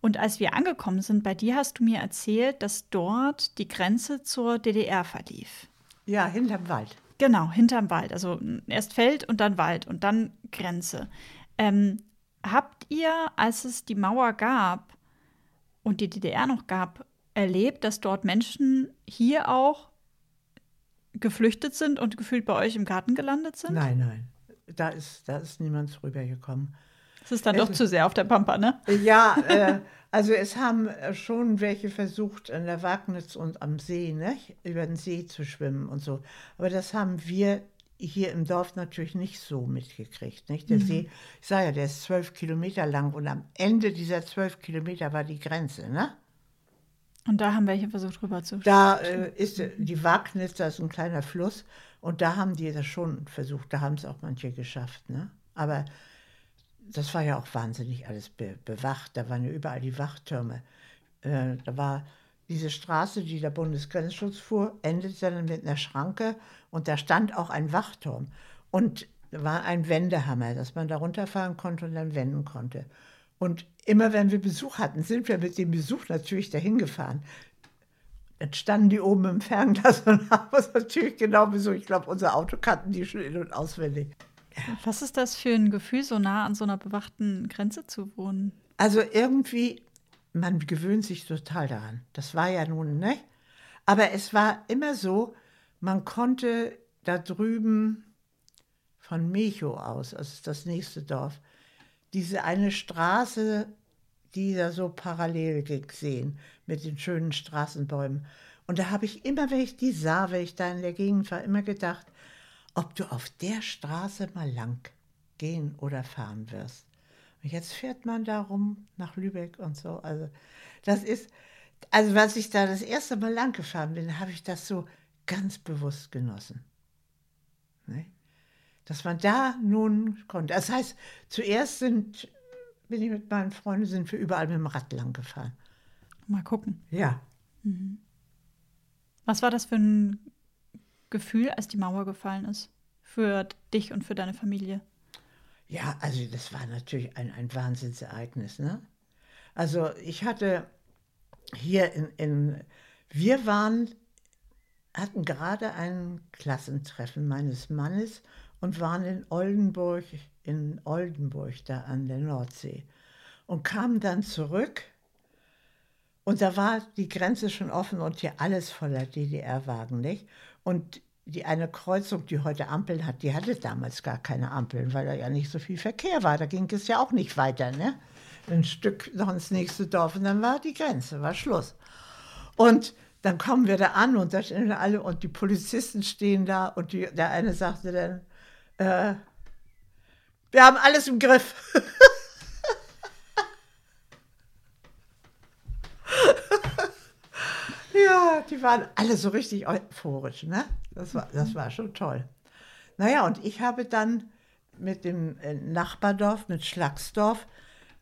Und als wir angekommen sind bei dir, hast du mir erzählt, dass dort die Grenze zur DDR verlief. Ja, hinterm Wald. Genau, hinterm Wald. Also erst Feld und dann Wald und dann Grenze. Ähm, habt ihr, als es die Mauer gab und die DDR noch gab, erlebt, dass dort Menschen hier auch geflüchtet sind und gefühlt bei euch im Garten gelandet sind? Nein, nein. Da ist, da ist niemand rübergekommen. Das ist dann doch zu sehr auf der Pampa, ne? Ja, [LAUGHS] äh, also es haben äh, schon welche versucht, an der Wagnitz und am See, ne, über den See zu schwimmen und so. Aber das haben wir hier im Dorf natürlich nicht so mitgekriegt. Nicht? Der See, ich sage ja, der ist zwölf Kilometer lang und am Ende dieser zwölf Kilometer war die Grenze. Ne? Und da haben welche versucht rüber zu Da äh, ist äh, die Wagnitz, da ist ein kleiner Fluss und da haben die das schon versucht, da haben es auch manche geschafft. Ne? Aber das war ja auch wahnsinnig alles be bewacht, da waren ja überall die Wachtürme. Äh, da war diese Straße, die der Bundesgrenzschutz fuhr, endete dann mit einer Schranke und da stand auch ein Wachturm. Und war ein Wendehammer, dass man da runterfahren konnte und dann wenden konnte. Und immer wenn wir Besuch hatten, sind wir mit dem Besuch natürlich dahin gefahren. Dann standen die oben im Fernglas [LAUGHS] und haben uns natürlich genau besucht. Ich glaube, unsere Auto kannten die schon in- und auswendig. Was ist das für ein Gefühl, so nah an so einer bewachten Grenze zu wohnen? Also irgendwie, man gewöhnt sich total daran. Das war ja nun, ne? Aber es war immer so, man konnte da drüben von Mecho aus, ist das nächste Dorf, diese eine Straße, die da so parallel ging, sehen, mit den schönen Straßenbäumen. Und da habe ich immer, wenn ich die sah, wenn ich da in der Gegend war, immer gedacht, ob du auf der Straße mal lang gehen oder fahren wirst. Und jetzt fährt man da rum nach Lübeck und so. Also das ist, also als ich da das erste Mal lang gefahren bin, habe ich das so ganz bewusst genossen. Ne? Dass man da nun konnte. Das heißt, zuerst sind, bin ich mit meinen Freunden, sind wir überall mit dem Rad lang gefahren. Mal gucken. Ja. Was war das für ein Gefühl, als die Mauer gefallen ist? Für dich und für deine Familie? Ja, also das war natürlich ein, ein Wahnsinnsereignis. Ne? Also ich hatte hier in, in, wir waren, hatten gerade ein Klassentreffen meines Mannes und waren in Oldenburg, in Oldenburg da an der Nordsee und kamen dann zurück und da war die Grenze schon offen und hier alles voller DDR-Wagen, nicht? Und die eine Kreuzung, die heute Ampeln hat, die hatte damals gar keine Ampeln, weil da ja nicht so viel Verkehr war. Da ging es ja auch nicht weiter, ne? Ein Stück noch ins nächste Dorf und dann war die Grenze, war Schluss. Und dann kommen wir da an und da stehen alle und die Polizisten stehen da und die, der eine sagte dann, äh, wir haben alles im Griff. [LAUGHS] ja, die waren alle so richtig euphorisch, ne? Das war, das war schon toll. Naja, und ich habe dann mit dem äh, Nachbardorf, mit Schlagsdorf,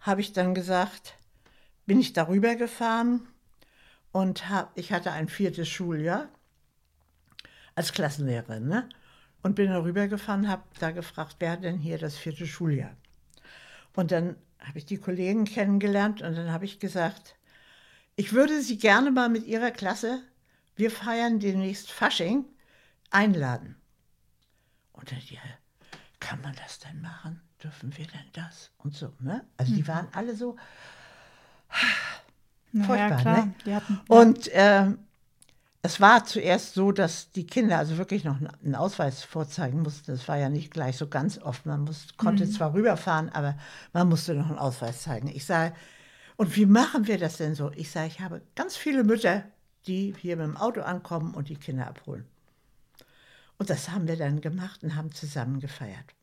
habe ich dann gesagt, bin ich darüber gefahren und hab, ich hatte ein viertes Schuljahr als Klassenlehrerin, ne? Und bin darüber gefahren, habe da gefragt, wer hat denn hier das vierte Schuljahr? Und dann habe ich die Kollegen kennengelernt und dann habe ich gesagt, ich würde Sie gerne mal mit Ihrer Klasse, wir feiern demnächst Fasching, einladen. Und dann, ja, kann man das denn machen? Dürfen wir denn das? Und so, ne? Also die waren alle so Na furchtbar, ja, klar. ne? Hatten, Und ähm, es war zuerst so, dass die Kinder also wirklich noch einen Ausweis vorzeigen mussten. Das war ja nicht gleich so ganz oft. Man muss, konnte zwar rüberfahren, aber man musste noch einen Ausweis zeigen. Ich sage, und wie machen wir das denn so? Ich sage, ich habe ganz viele Mütter, die hier mit dem Auto ankommen und die Kinder abholen. Und das haben wir dann gemacht und haben zusammen gefeiert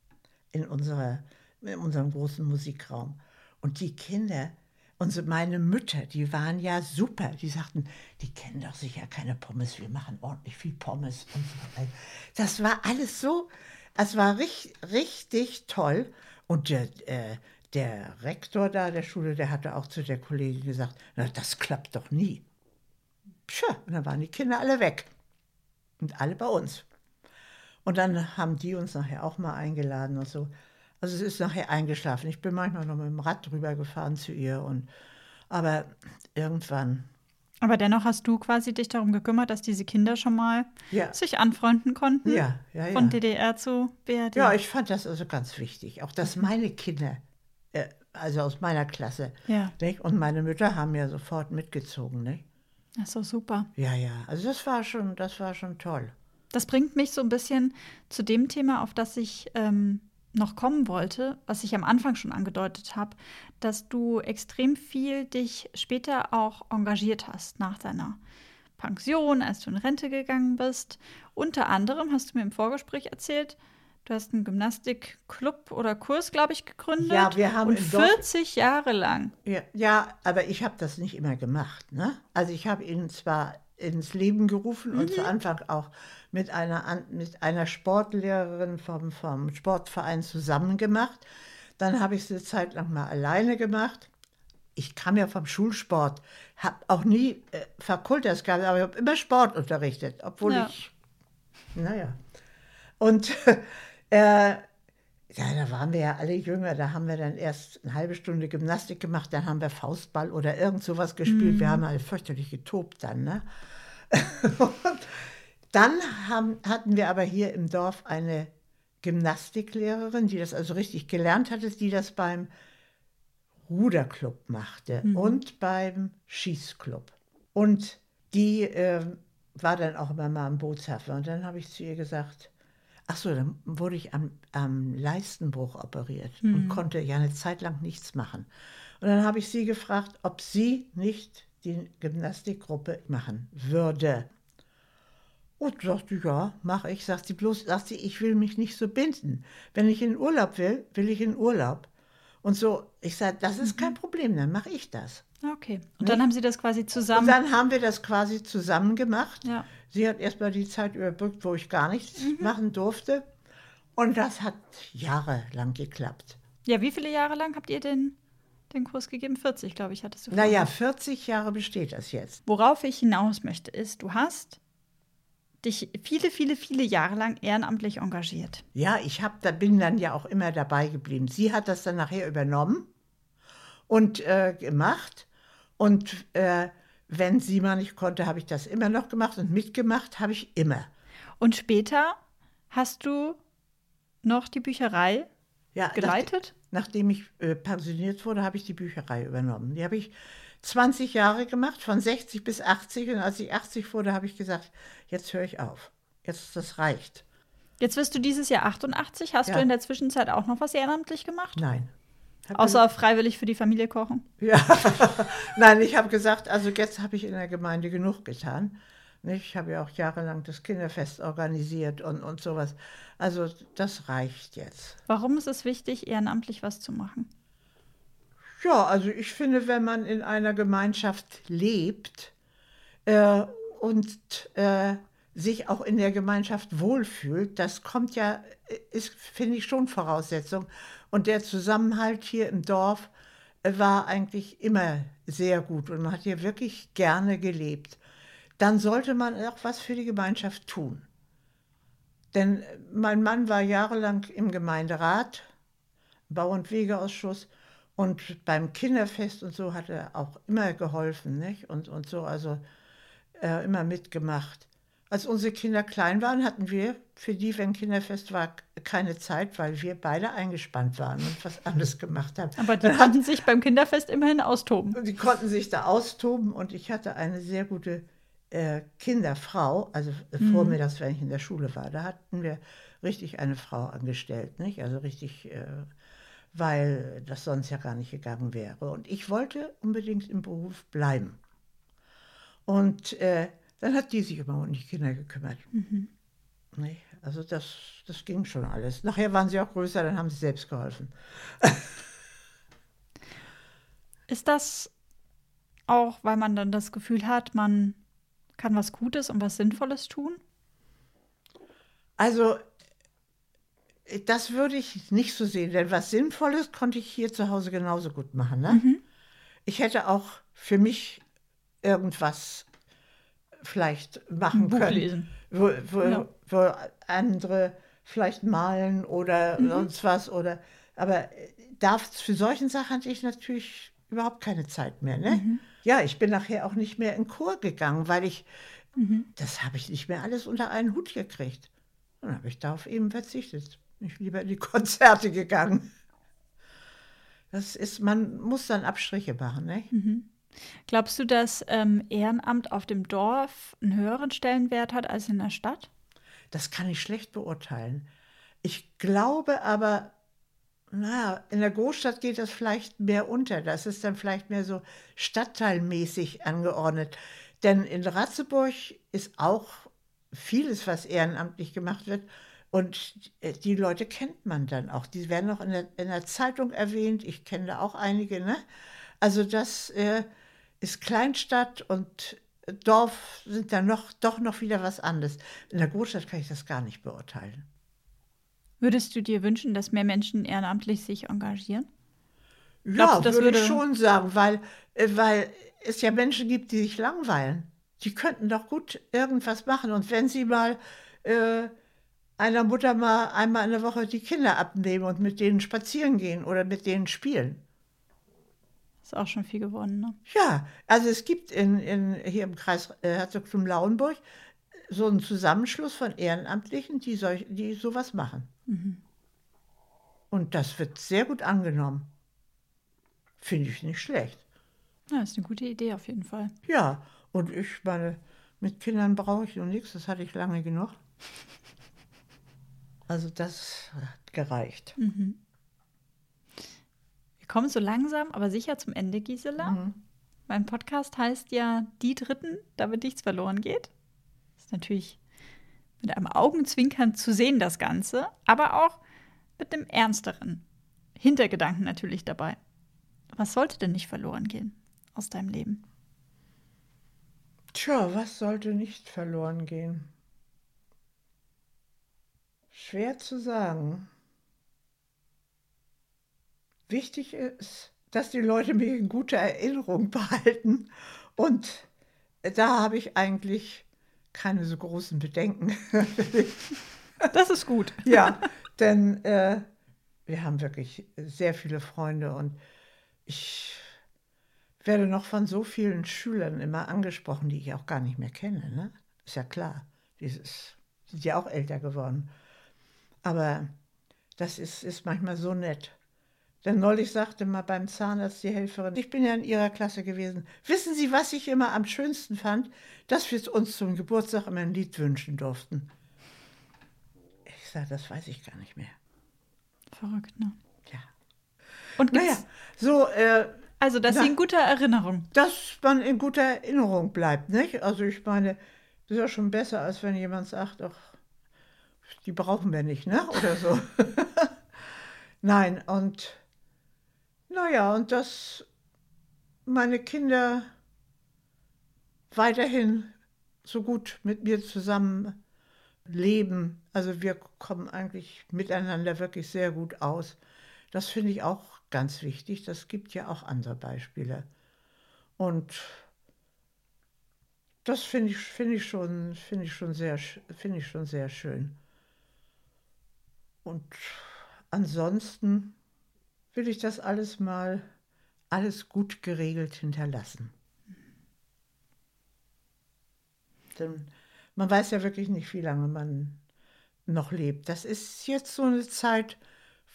in, unserer, in unserem großen Musikraum. Und die Kinder, unsere, meine Mütter, die waren ja super. Die sagten, die kennen doch sicher keine Pommes, wir machen ordentlich viel Pommes. Und so. Das war alles so, es war richtig, richtig toll. Und der, äh, der Rektor da der Schule, der hatte auch zu der Kollegin gesagt, na, das klappt doch nie. Tja, und dann waren die Kinder alle weg. Und alle bei uns. Und dann haben die uns nachher auch mal eingeladen und so. Also es ist nachher eingeschlafen. Ich bin manchmal noch mit dem Rad drüber gefahren zu ihr und aber irgendwann, aber dennoch hast du quasi dich darum gekümmert, dass diese Kinder schon mal ja, sich anfreunden konnten. ja, ja, Von ja. DDR zu BRD. Ja, ich fand das also ganz wichtig. Auch dass meine Kinder, äh, also aus meiner Klasse, ja. nicht? und meine Mütter haben ja sofort mitgezogen, nicht? Das ist doch super. Ja, ja. Also das war schon, das war schon toll. Das bringt mich so ein bisschen zu dem Thema, auf das ich ähm, noch kommen wollte, was ich am Anfang schon angedeutet habe, dass du extrem viel dich später auch engagiert hast nach deiner Pension, als du in Rente gegangen bist. Unter anderem hast du mir im Vorgespräch erzählt, du hast einen Gymnastikclub oder Kurs, glaube ich, gegründet. Ja, wir haben und im Dorf- 40 Jahre lang. Ja, ja aber ich habe das nicht immer gemacht. Ne? Also ich habe ihn zwar ins Leben gerufen und zu Anfang auch mit einer, mit einer Sportlehrerin vom, vom Sportverein zusammen gemacht. Dann habe ich es eine Zeit lang mal alleine gemacht. Ich kam ja vom Schulsport, habe auch nie äh, Fakultas gehabt, aber ich habe immer Sport unterrichtet, obwohl Ja. ich, naja. Und [LAUGHS] äh, ja, da waren wir ja alle jünger. Da haben wir dann erst eine halbe Stunde Gymnastik gemacht, dann haben wir Faustball oder irgend sowas gespielt. Wir haben alle fürchterlich getobt dann. Ne? [LAUGHS] Dann haben, hatten wir aber hier im Dorf eine Gymnastiklehrerin, die das also richtig gelernt hatte, die das beim Ruderclub machte und beim Schießclub. Und die äh, war dann auch immer mal am Bootshafen. Und dann habe ich zu ihr gesagt, ach so, dann wurde ich am, am Leistenbruch operiert und konnte ja eine Zeit lang nichts machen. Und dann habe ich sie gefragt, ob sie nicht die Gymnastikgruppe machen würde. Und sagte, ja, mache ich. Sagt sie bloß, sagt sie, ich will mich nicht so binden. Wenn ich in Urlaub will, will ich in Urlaub. Und so, ich sage, das ist kein Problem, dann mache ich das. Okay. Und dann haben sie das quasi Und zusammen. dann haben wir das quasi zusammen gemacht. Ja. Sie hat erstmal die Zeit überbrückt, wo ich gar nichts machen durfte. Und das hat jahrelang geklappt. Ja, wie viele Jahre lang habt ihr den, den Kurs gegeben? 40, glaube ich, hattest du Naja, vorhin. 40 Jahre besteht das jetzt. Worauf ich hinaus möchte, ist, du hast dich viele, viele, viele Jahre lang ehrenamtlich engagiert. Ja, ich hab, da bin dann ja auch immer dabei geblieben. Sie hat das dann nachher übernommen und äh, gemacht. Und äh, wenn sie mal nicht konnte, habe ich das immer noch gemacht und mitgemacht habe ich immer. Und später hast du noch die Bücherei Ja, geleitet? Nach, nachdem ich äh, pensioniert wurde, habe ich die Bücherei übernommen. Die habe ich 20 Jahre gemacht, von 60 bis 80. Und als ich 80 wurde, habe ich gesagt, jetzt höre ich auf. Jetzt, das reicht. Jetzt wirst du dieses Jahr 88. Hast Ja. du in der Zwischenzeit auch noch was ehrenamtlich gemacht? Nein. Hab Außer freiwillig für die Familie kochen? Ja, [LAUGHS] nein, ich habe gesagt, also jetzt habe ich in der Gemeinde genug getan. Ich habe ja auch jahrelang das Kinderfest organisiert und, und sowas. Also das reicht jetzt. Warum ist es wichtig, ehrenamtlich was zu machen? Ja, also ich finde, wenn man in einer Gemeinschaft lebt äh, und äh, sich auch in der Gemeinschaft wohlfühlt, das kommt ja, ist, finde ich, schon Voraussetzung. Und der Zusammenhalt hier im Dorf äh, war eigentlich immer sehr gut und man hat hier wirklich gerne gelebt. Dann sollte man auch was für die Gemeinschaft tun. Denn äh, mein Mann war jahrelang im Gemeinderat, Bau- und Wegeausschuss und beim Kinderfest und so hat er auch immer geholfen, nicht? Und, und so, also äh, immer mitgemacht. Als unsere Kinder klein waren, hatten wir für die, wenn Kinderfest war, keine Zeit, weil wir beide eingespannt waren und was anderes gemacht haben. Aber die konnten sich beim Kinderfest immerhin austoben. Die konnten sich da austoben und ich hatte eine sehr gute äh, Kinderfrau, also äh, vormittags, wenn ich in der Schule war, da hatten wir richtig eine Frau angestellt, nicht? Also richtig, äh, weil das sonst ja gar nicht gegangen wäre. Und ich wollte unbedingt im Beruf bleiben. Und äh, dann hat die sich immer um die Kinder gekümmert. Nicht? Also das, das ging schon alles. Nachher waren sie auch größer, dann haben sie selbst geholfen. [LAUGHS] Ist das auch, weil man dann das Gefühl hat, man kann was Gutes und was Sinnvolles tun? Also, das würde ich nicht so sehen, denn was Sinnvolles konnte ich hier zu Hause genauso gut machen. Ne? Ich hätte auch für mich irgendwas vielleicht machen können, lesen. Wo, wo, Ja. wo andere vielleicht malen oder sonst was. Oder, aber äh, da, für solchen Sachen hatte ich natürlich überhaupt keine Zeit mehr. Ne? Ja, ich bin nachher auch nicht mehr in Chor gegangen, weil ich, das habe ich nicht mehr alles unter einen Hut gekriegt. Dann habe ich darauf eben verzichtet. Bin ich lieber in die [LAUGHS] Konzerte gegangen. Das ist, man muss dann Abstriche machen, ne? Glaubst du, dass ähm, Ehrenamt auf dem Dorf einen höheren Stellenwert hat als in der Stadt? Das kann ich schlecht beurteilen. Ich glaube aber, naja, in der Großstadt geht das vielleicht mehr unter. Das ist dann vielleicht mehr so stadtteilmäßig angeordnet. Denn in Ratzeburg ist auch vieles, was ehrenamtlich gemacht wird. Und die Leute kennt man dann auch. Die werden auch in der, in der Zeitung erwähnt. Ich kenne da auch einige. Ne? Also das äh, ist Kleinstadt und Dorf sind dann noch, doch noch wieder was anderes. In der Großstadt kann ich das gar nicht beurteilen. Würdest du dir wünschen, dass mehr Menschen ehrenamtlich sich engagieren? Ja, Glaubst du, das würde ich schon sagen, weil, äh, weil es ja Menschen gibt, die sich langweilen. Die könnten doch gut irgendwas machen. Und wenn sie mal äh, einer Mutter mal einmal in der Woche die Kinder abnehmen und mit denen spazieren gehen oder mit denen spielen. Ist auch schon viel geworden, ne? Ja, also es gibt in, in, hier im Kreis äh, Herzogtum Lauenburg so einen Zusammenschluss von Ehrenamtlichen, die, solch, die sowas machen. Und das wird sehr gut angenommen. Finde ich nicht schlecht. Ja, ist eine gute Idee auf jeden Fall. Ja, und ich meine, mit Kindern brauche ich noch nichts, das hatte ich lange genug. [LAUGHS] Also das hat gereicht. Wir kommen so langsam, aber sicher zum Ende, Gisela. Mein Podcast heißt ja Die Dritten, damit nichts verloren geht. Ist natürlich mit einem Augenzwinkern zu sehen, das Ganze, aber auch mit einem ernsteren Hintergedanken natürlich dabei. Was sollte denn nicht verloren gehen aus deinem Leben? Tja, was sollte nicht verloren gehen? Schwer zu sagen. Wichtig ist, dass die Leute mich in guter Erinnerung [LAUGHS] behalten. Und da habe ich eigentlich keine so großen Bedenken. [LAUGHS] Das ist gut. [LAUGHS] ja, denn äh, wir haben wirklich sehr viele Freunde und ich werde noch von so vielen Schülern immer angesprochen, die ich auch gar nicht mehr kenne. Ne? Ist ja klar, dieses sind ja auch älter geworden. Aber das ist, ist manchmal so nett. Denn neulich sagte mal beim Zahnarzt die Helferin, ich bin ja in ihrer Klasse gewesen. Wissen Sie, was ich immer am schönsten fand? Dass wir uns zum Geburtstag immer ein Lied wünschen durften. Ich sage, das weiß ich gar nicht mehr. Verrückt, ne? Ja. Und Naja, so, äh, also, dass Na. sie in guter Erinnerung. dass man in guter Erinnerung bleibt, nicht? Also ich meine, das ist ja schon besser, als wenn jemand sagt, ach, die brauchen wir nicht, ne? Oder so. [LAUGHS] Nein, und naja, und dass meine Kinder weiterhin so gut mit mir zusammen leben. Also wir kommen eigentlich miteinander wirklich sehr gut aus. Das finde ich auch ganz wichtig. Das gibt ja auch andere Beispiele. Und das finde ich, finde ich, finde ich, finde ich schon sehr schön. Und ansonsten will ich das alles mal, alles gut geregelt hinterlassen. Denn man weiß ja wirklich nicht, wie lange man noch lebt. Das ist jetzt so eine Zeit,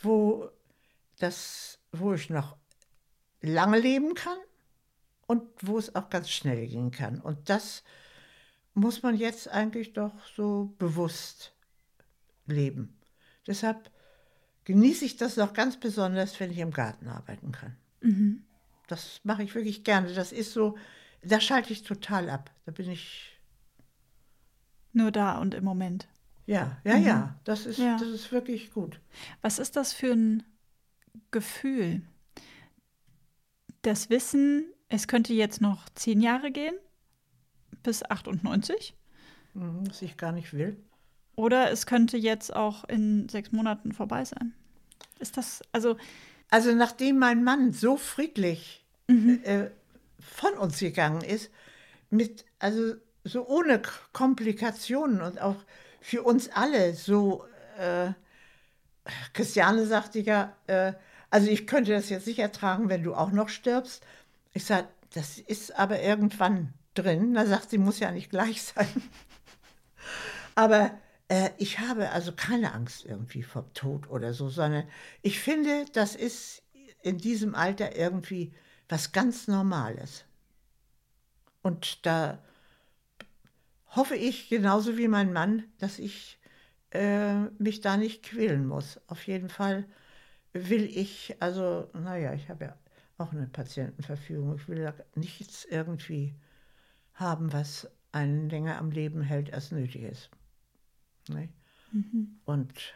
wo, das, wo ich noch lange leben kann und wo es auch ganz schnell gehen kann. Und das muss man jetzt eigentlich doch so bewusst leben. Deshalb genieße ich das noch ganz besonders, wenn ich im Garten arbeiten kann. Das mache ich wirklich gerne. Das ist so, da schalte ich total ab. Da bin ich, Nur da und im Moment. ja, ja, ja, das ist, Ja. das ist wirklich gut. Was ist das für ein Gefühl? Das Wissen, es könnte jetzt noch zehn Jahre gehen, bis 98. Mhm, Was ich gar nicht will. Oder es könnte jetzt auch in sechs Monaten vorbei sein. Ist das, also, Also nachdem mein Mann so friedlich Mhm. äh, von uns gegangen ist, mit, also so ohne Komplikationen und auch für uns alle so, äh, Christiane sagte ja, äh, also ich könnte das jetzt nicht ertragen, wenn du auch noch stirbst. Ich sage, das ist aber irgendwann drin. Da sagt sie, muss ja nicht gleich sein. [LAUGHS] Aber äh, ich habe also keine Angst irgendwie vom Tod oder so, sondern ich finde, das ist in diesem Alter irgendwie was ganz Normales. Und da hoffe ich, genauso wie mein Mann, dass ich äh, mich da nicht quälen muss. Auf jeden Fall will ich, also, naja, ich habe ja auch eine Patientenverfügung. Ich will da nichts irgendwie haben, was einen länger am Leben hält, als nötig ist. Ne? Und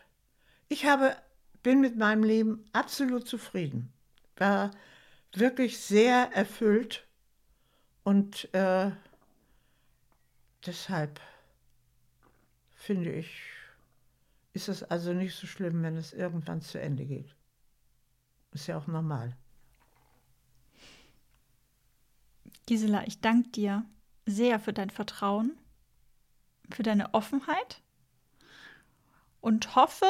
ich habe, bin mit meinem Leben absolut zufrieden. War wirklich sehr erfüllt und äh, deshalb finde ich, ist es also nicht so schlimm, wenn es irgendwann zu Ende geht. Ist ja auch normal. Gisela, ich danke dir sehr für dein Vertrauen, für deine Offenheit und hoffe,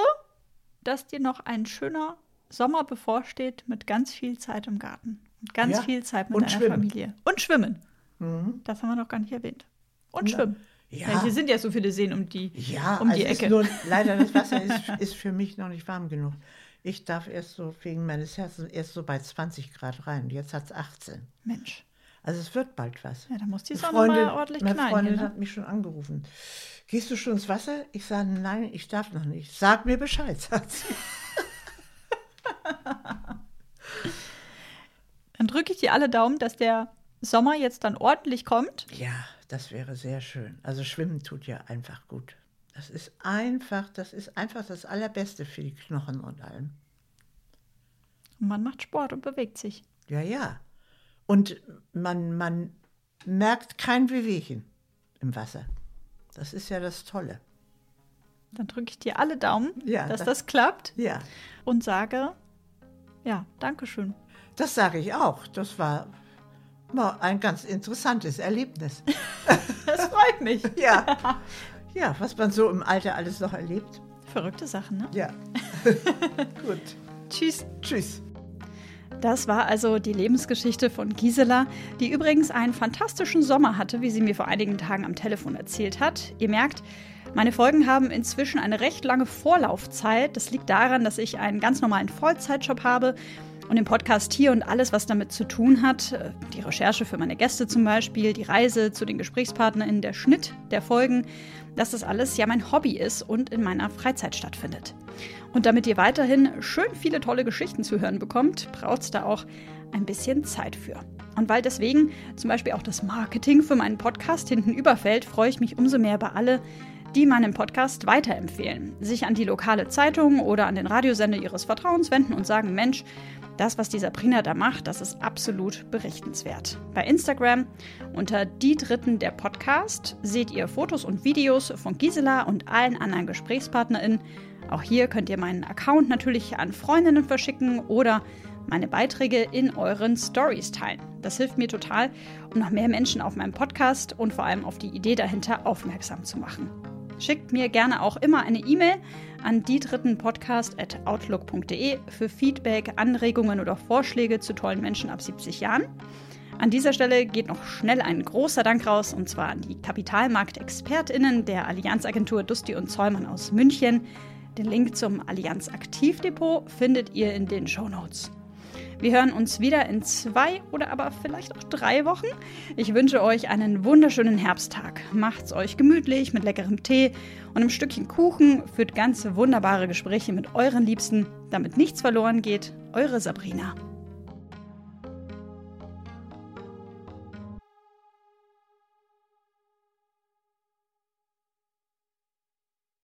dass dir noch ein schöner Sommer bevorsteht mit ganz viel Zeit im Garten und ganz Ja, viel Zeit mit deiner schwimmen. Familie. Und schwimmen. Mhm. Das haben wir noch gar nicht erwähnt. Und Na, schwimmen. ja. hier sind ja so viele Seen um die, Ja, um die also es Ecke. Ist nur, leider das [LAUGHS] Wasser ist, ist für mich noch nicht warm genug. Ich darf erst so wegen meines Herzens erst so bei 20 Grad rein. Jetzt hat es 18. Mensch, Also es wird bald was. ja, da muss die Sonne mal ordentlich meine knallen. Freundin Hier, ne? hat mich schon angerufen. Gehst du schon ins Wasser? Ich sage, nein, ich darf noch nicht. Sag mir Bescheid, sagt sie. [LAUGHS] Dann drücke ich dir alle Daumen, dass der Sommer jetzt dann ordentlich kommt. Ja, das wäre sehr schön. Also schwimmen tut ja einfach gut. Das ist einfach, das ist einfach das Allerbeste für die Knochen und allem. Und man macht Sport und bewegt sich. Ja, ja. Und man, man merkt kein Wehwehchen im Wasser. Das ist ja das Tolle. Dann drücke ich dir alle Daumen, Ja, dass das- das klappt Ja, und sage, ja, Dankeschön. das sage ich auch. Das war ein ganz interessantes Erlebnis. [LAUGHS] Das freut freut mich. [LAUGHS] Ja. Ja, was man so im Alter alles noch erlebt. Verrückte Sachen, ne? Ja. [LAUGHS] Gut. Tschüss. Tschüss. Das war also die Lebensgeschichte von Gisela, die übrigens einen fantastischen Sommer hatte, wie sie mir vor einigen Tagen am Telefon erzählt hat. Ihr merkt, meine Folgen haben inzwischen eine recht lange Vorlaufzeit. Das liegt daran, dass ich einen ganz normalen Vollzeitjob habe und im Podcast hier und alles, was damit zu tun hat, äh, die Recherche für meine Gäste zum Beispiel, die Reise zu den GesprächspartnerInnen, der Schnitt der Folgen, dass das alles ja mein Hobby ist und in meiner Freizeit stattfindet. Und damit ihr weiterhin schön viele tolle Geschichten zu hören bekommt, braucht es da auch ein bisschen Zeit für. Und weil deswegen zum Beispiel auch das Marketing für meinen Podcast hinten überfällt, freue ich mich umso mehr bei alle, die meinen Podcast weiterempfehlen, sich an die lokale Zeitung oder an den Radiosender ihres Vertrauens wenden und sagen, Mensch, das, was die Sabrina da macht, das ist absolut berichtenswert. Bei Instagram unter die Dritten der Podcast seht ihr Fotos und Videos von Gisela und allen anderen GesprächspartnerInnen. Auch hier könnt ihr meinen Account natürlich an Freundinnen verschicken oder meine Beiträge in euren Stories teilen. Das hilft mir total, um noch mehr Menschen auf meinem Podcast und vor allem auf die Idee dahinter aufmerksam zu machen. Schickt mir gerne auch immer eine E-Mail an diedrittenpodcast.outlook.de für Feedback, Anregungen oder Vorschläge zu tollen Menschen ab 70 Jahren. An dieser Stelle geht noch schnell ein großer Dank raus und zwar an die Kapitalmarktexpertinnen der Allianzagentur Dusti und Zollmann aus München. Den Link zum Allianz Aktivdepot findet ihr in den Show Notes. Wir hören uns wieder in zwei oder aber vielleicht auch drei Wochen. Ich wünsche euch einen wunderschönen Herbsttag. Macht's euch gemütlich mit leckerem Tee und einem Stückchen Kuchen. Führt ganz wunderbare Gespräche mit euren Liebsten, damit nichts verloren geht. Eure Sabrina.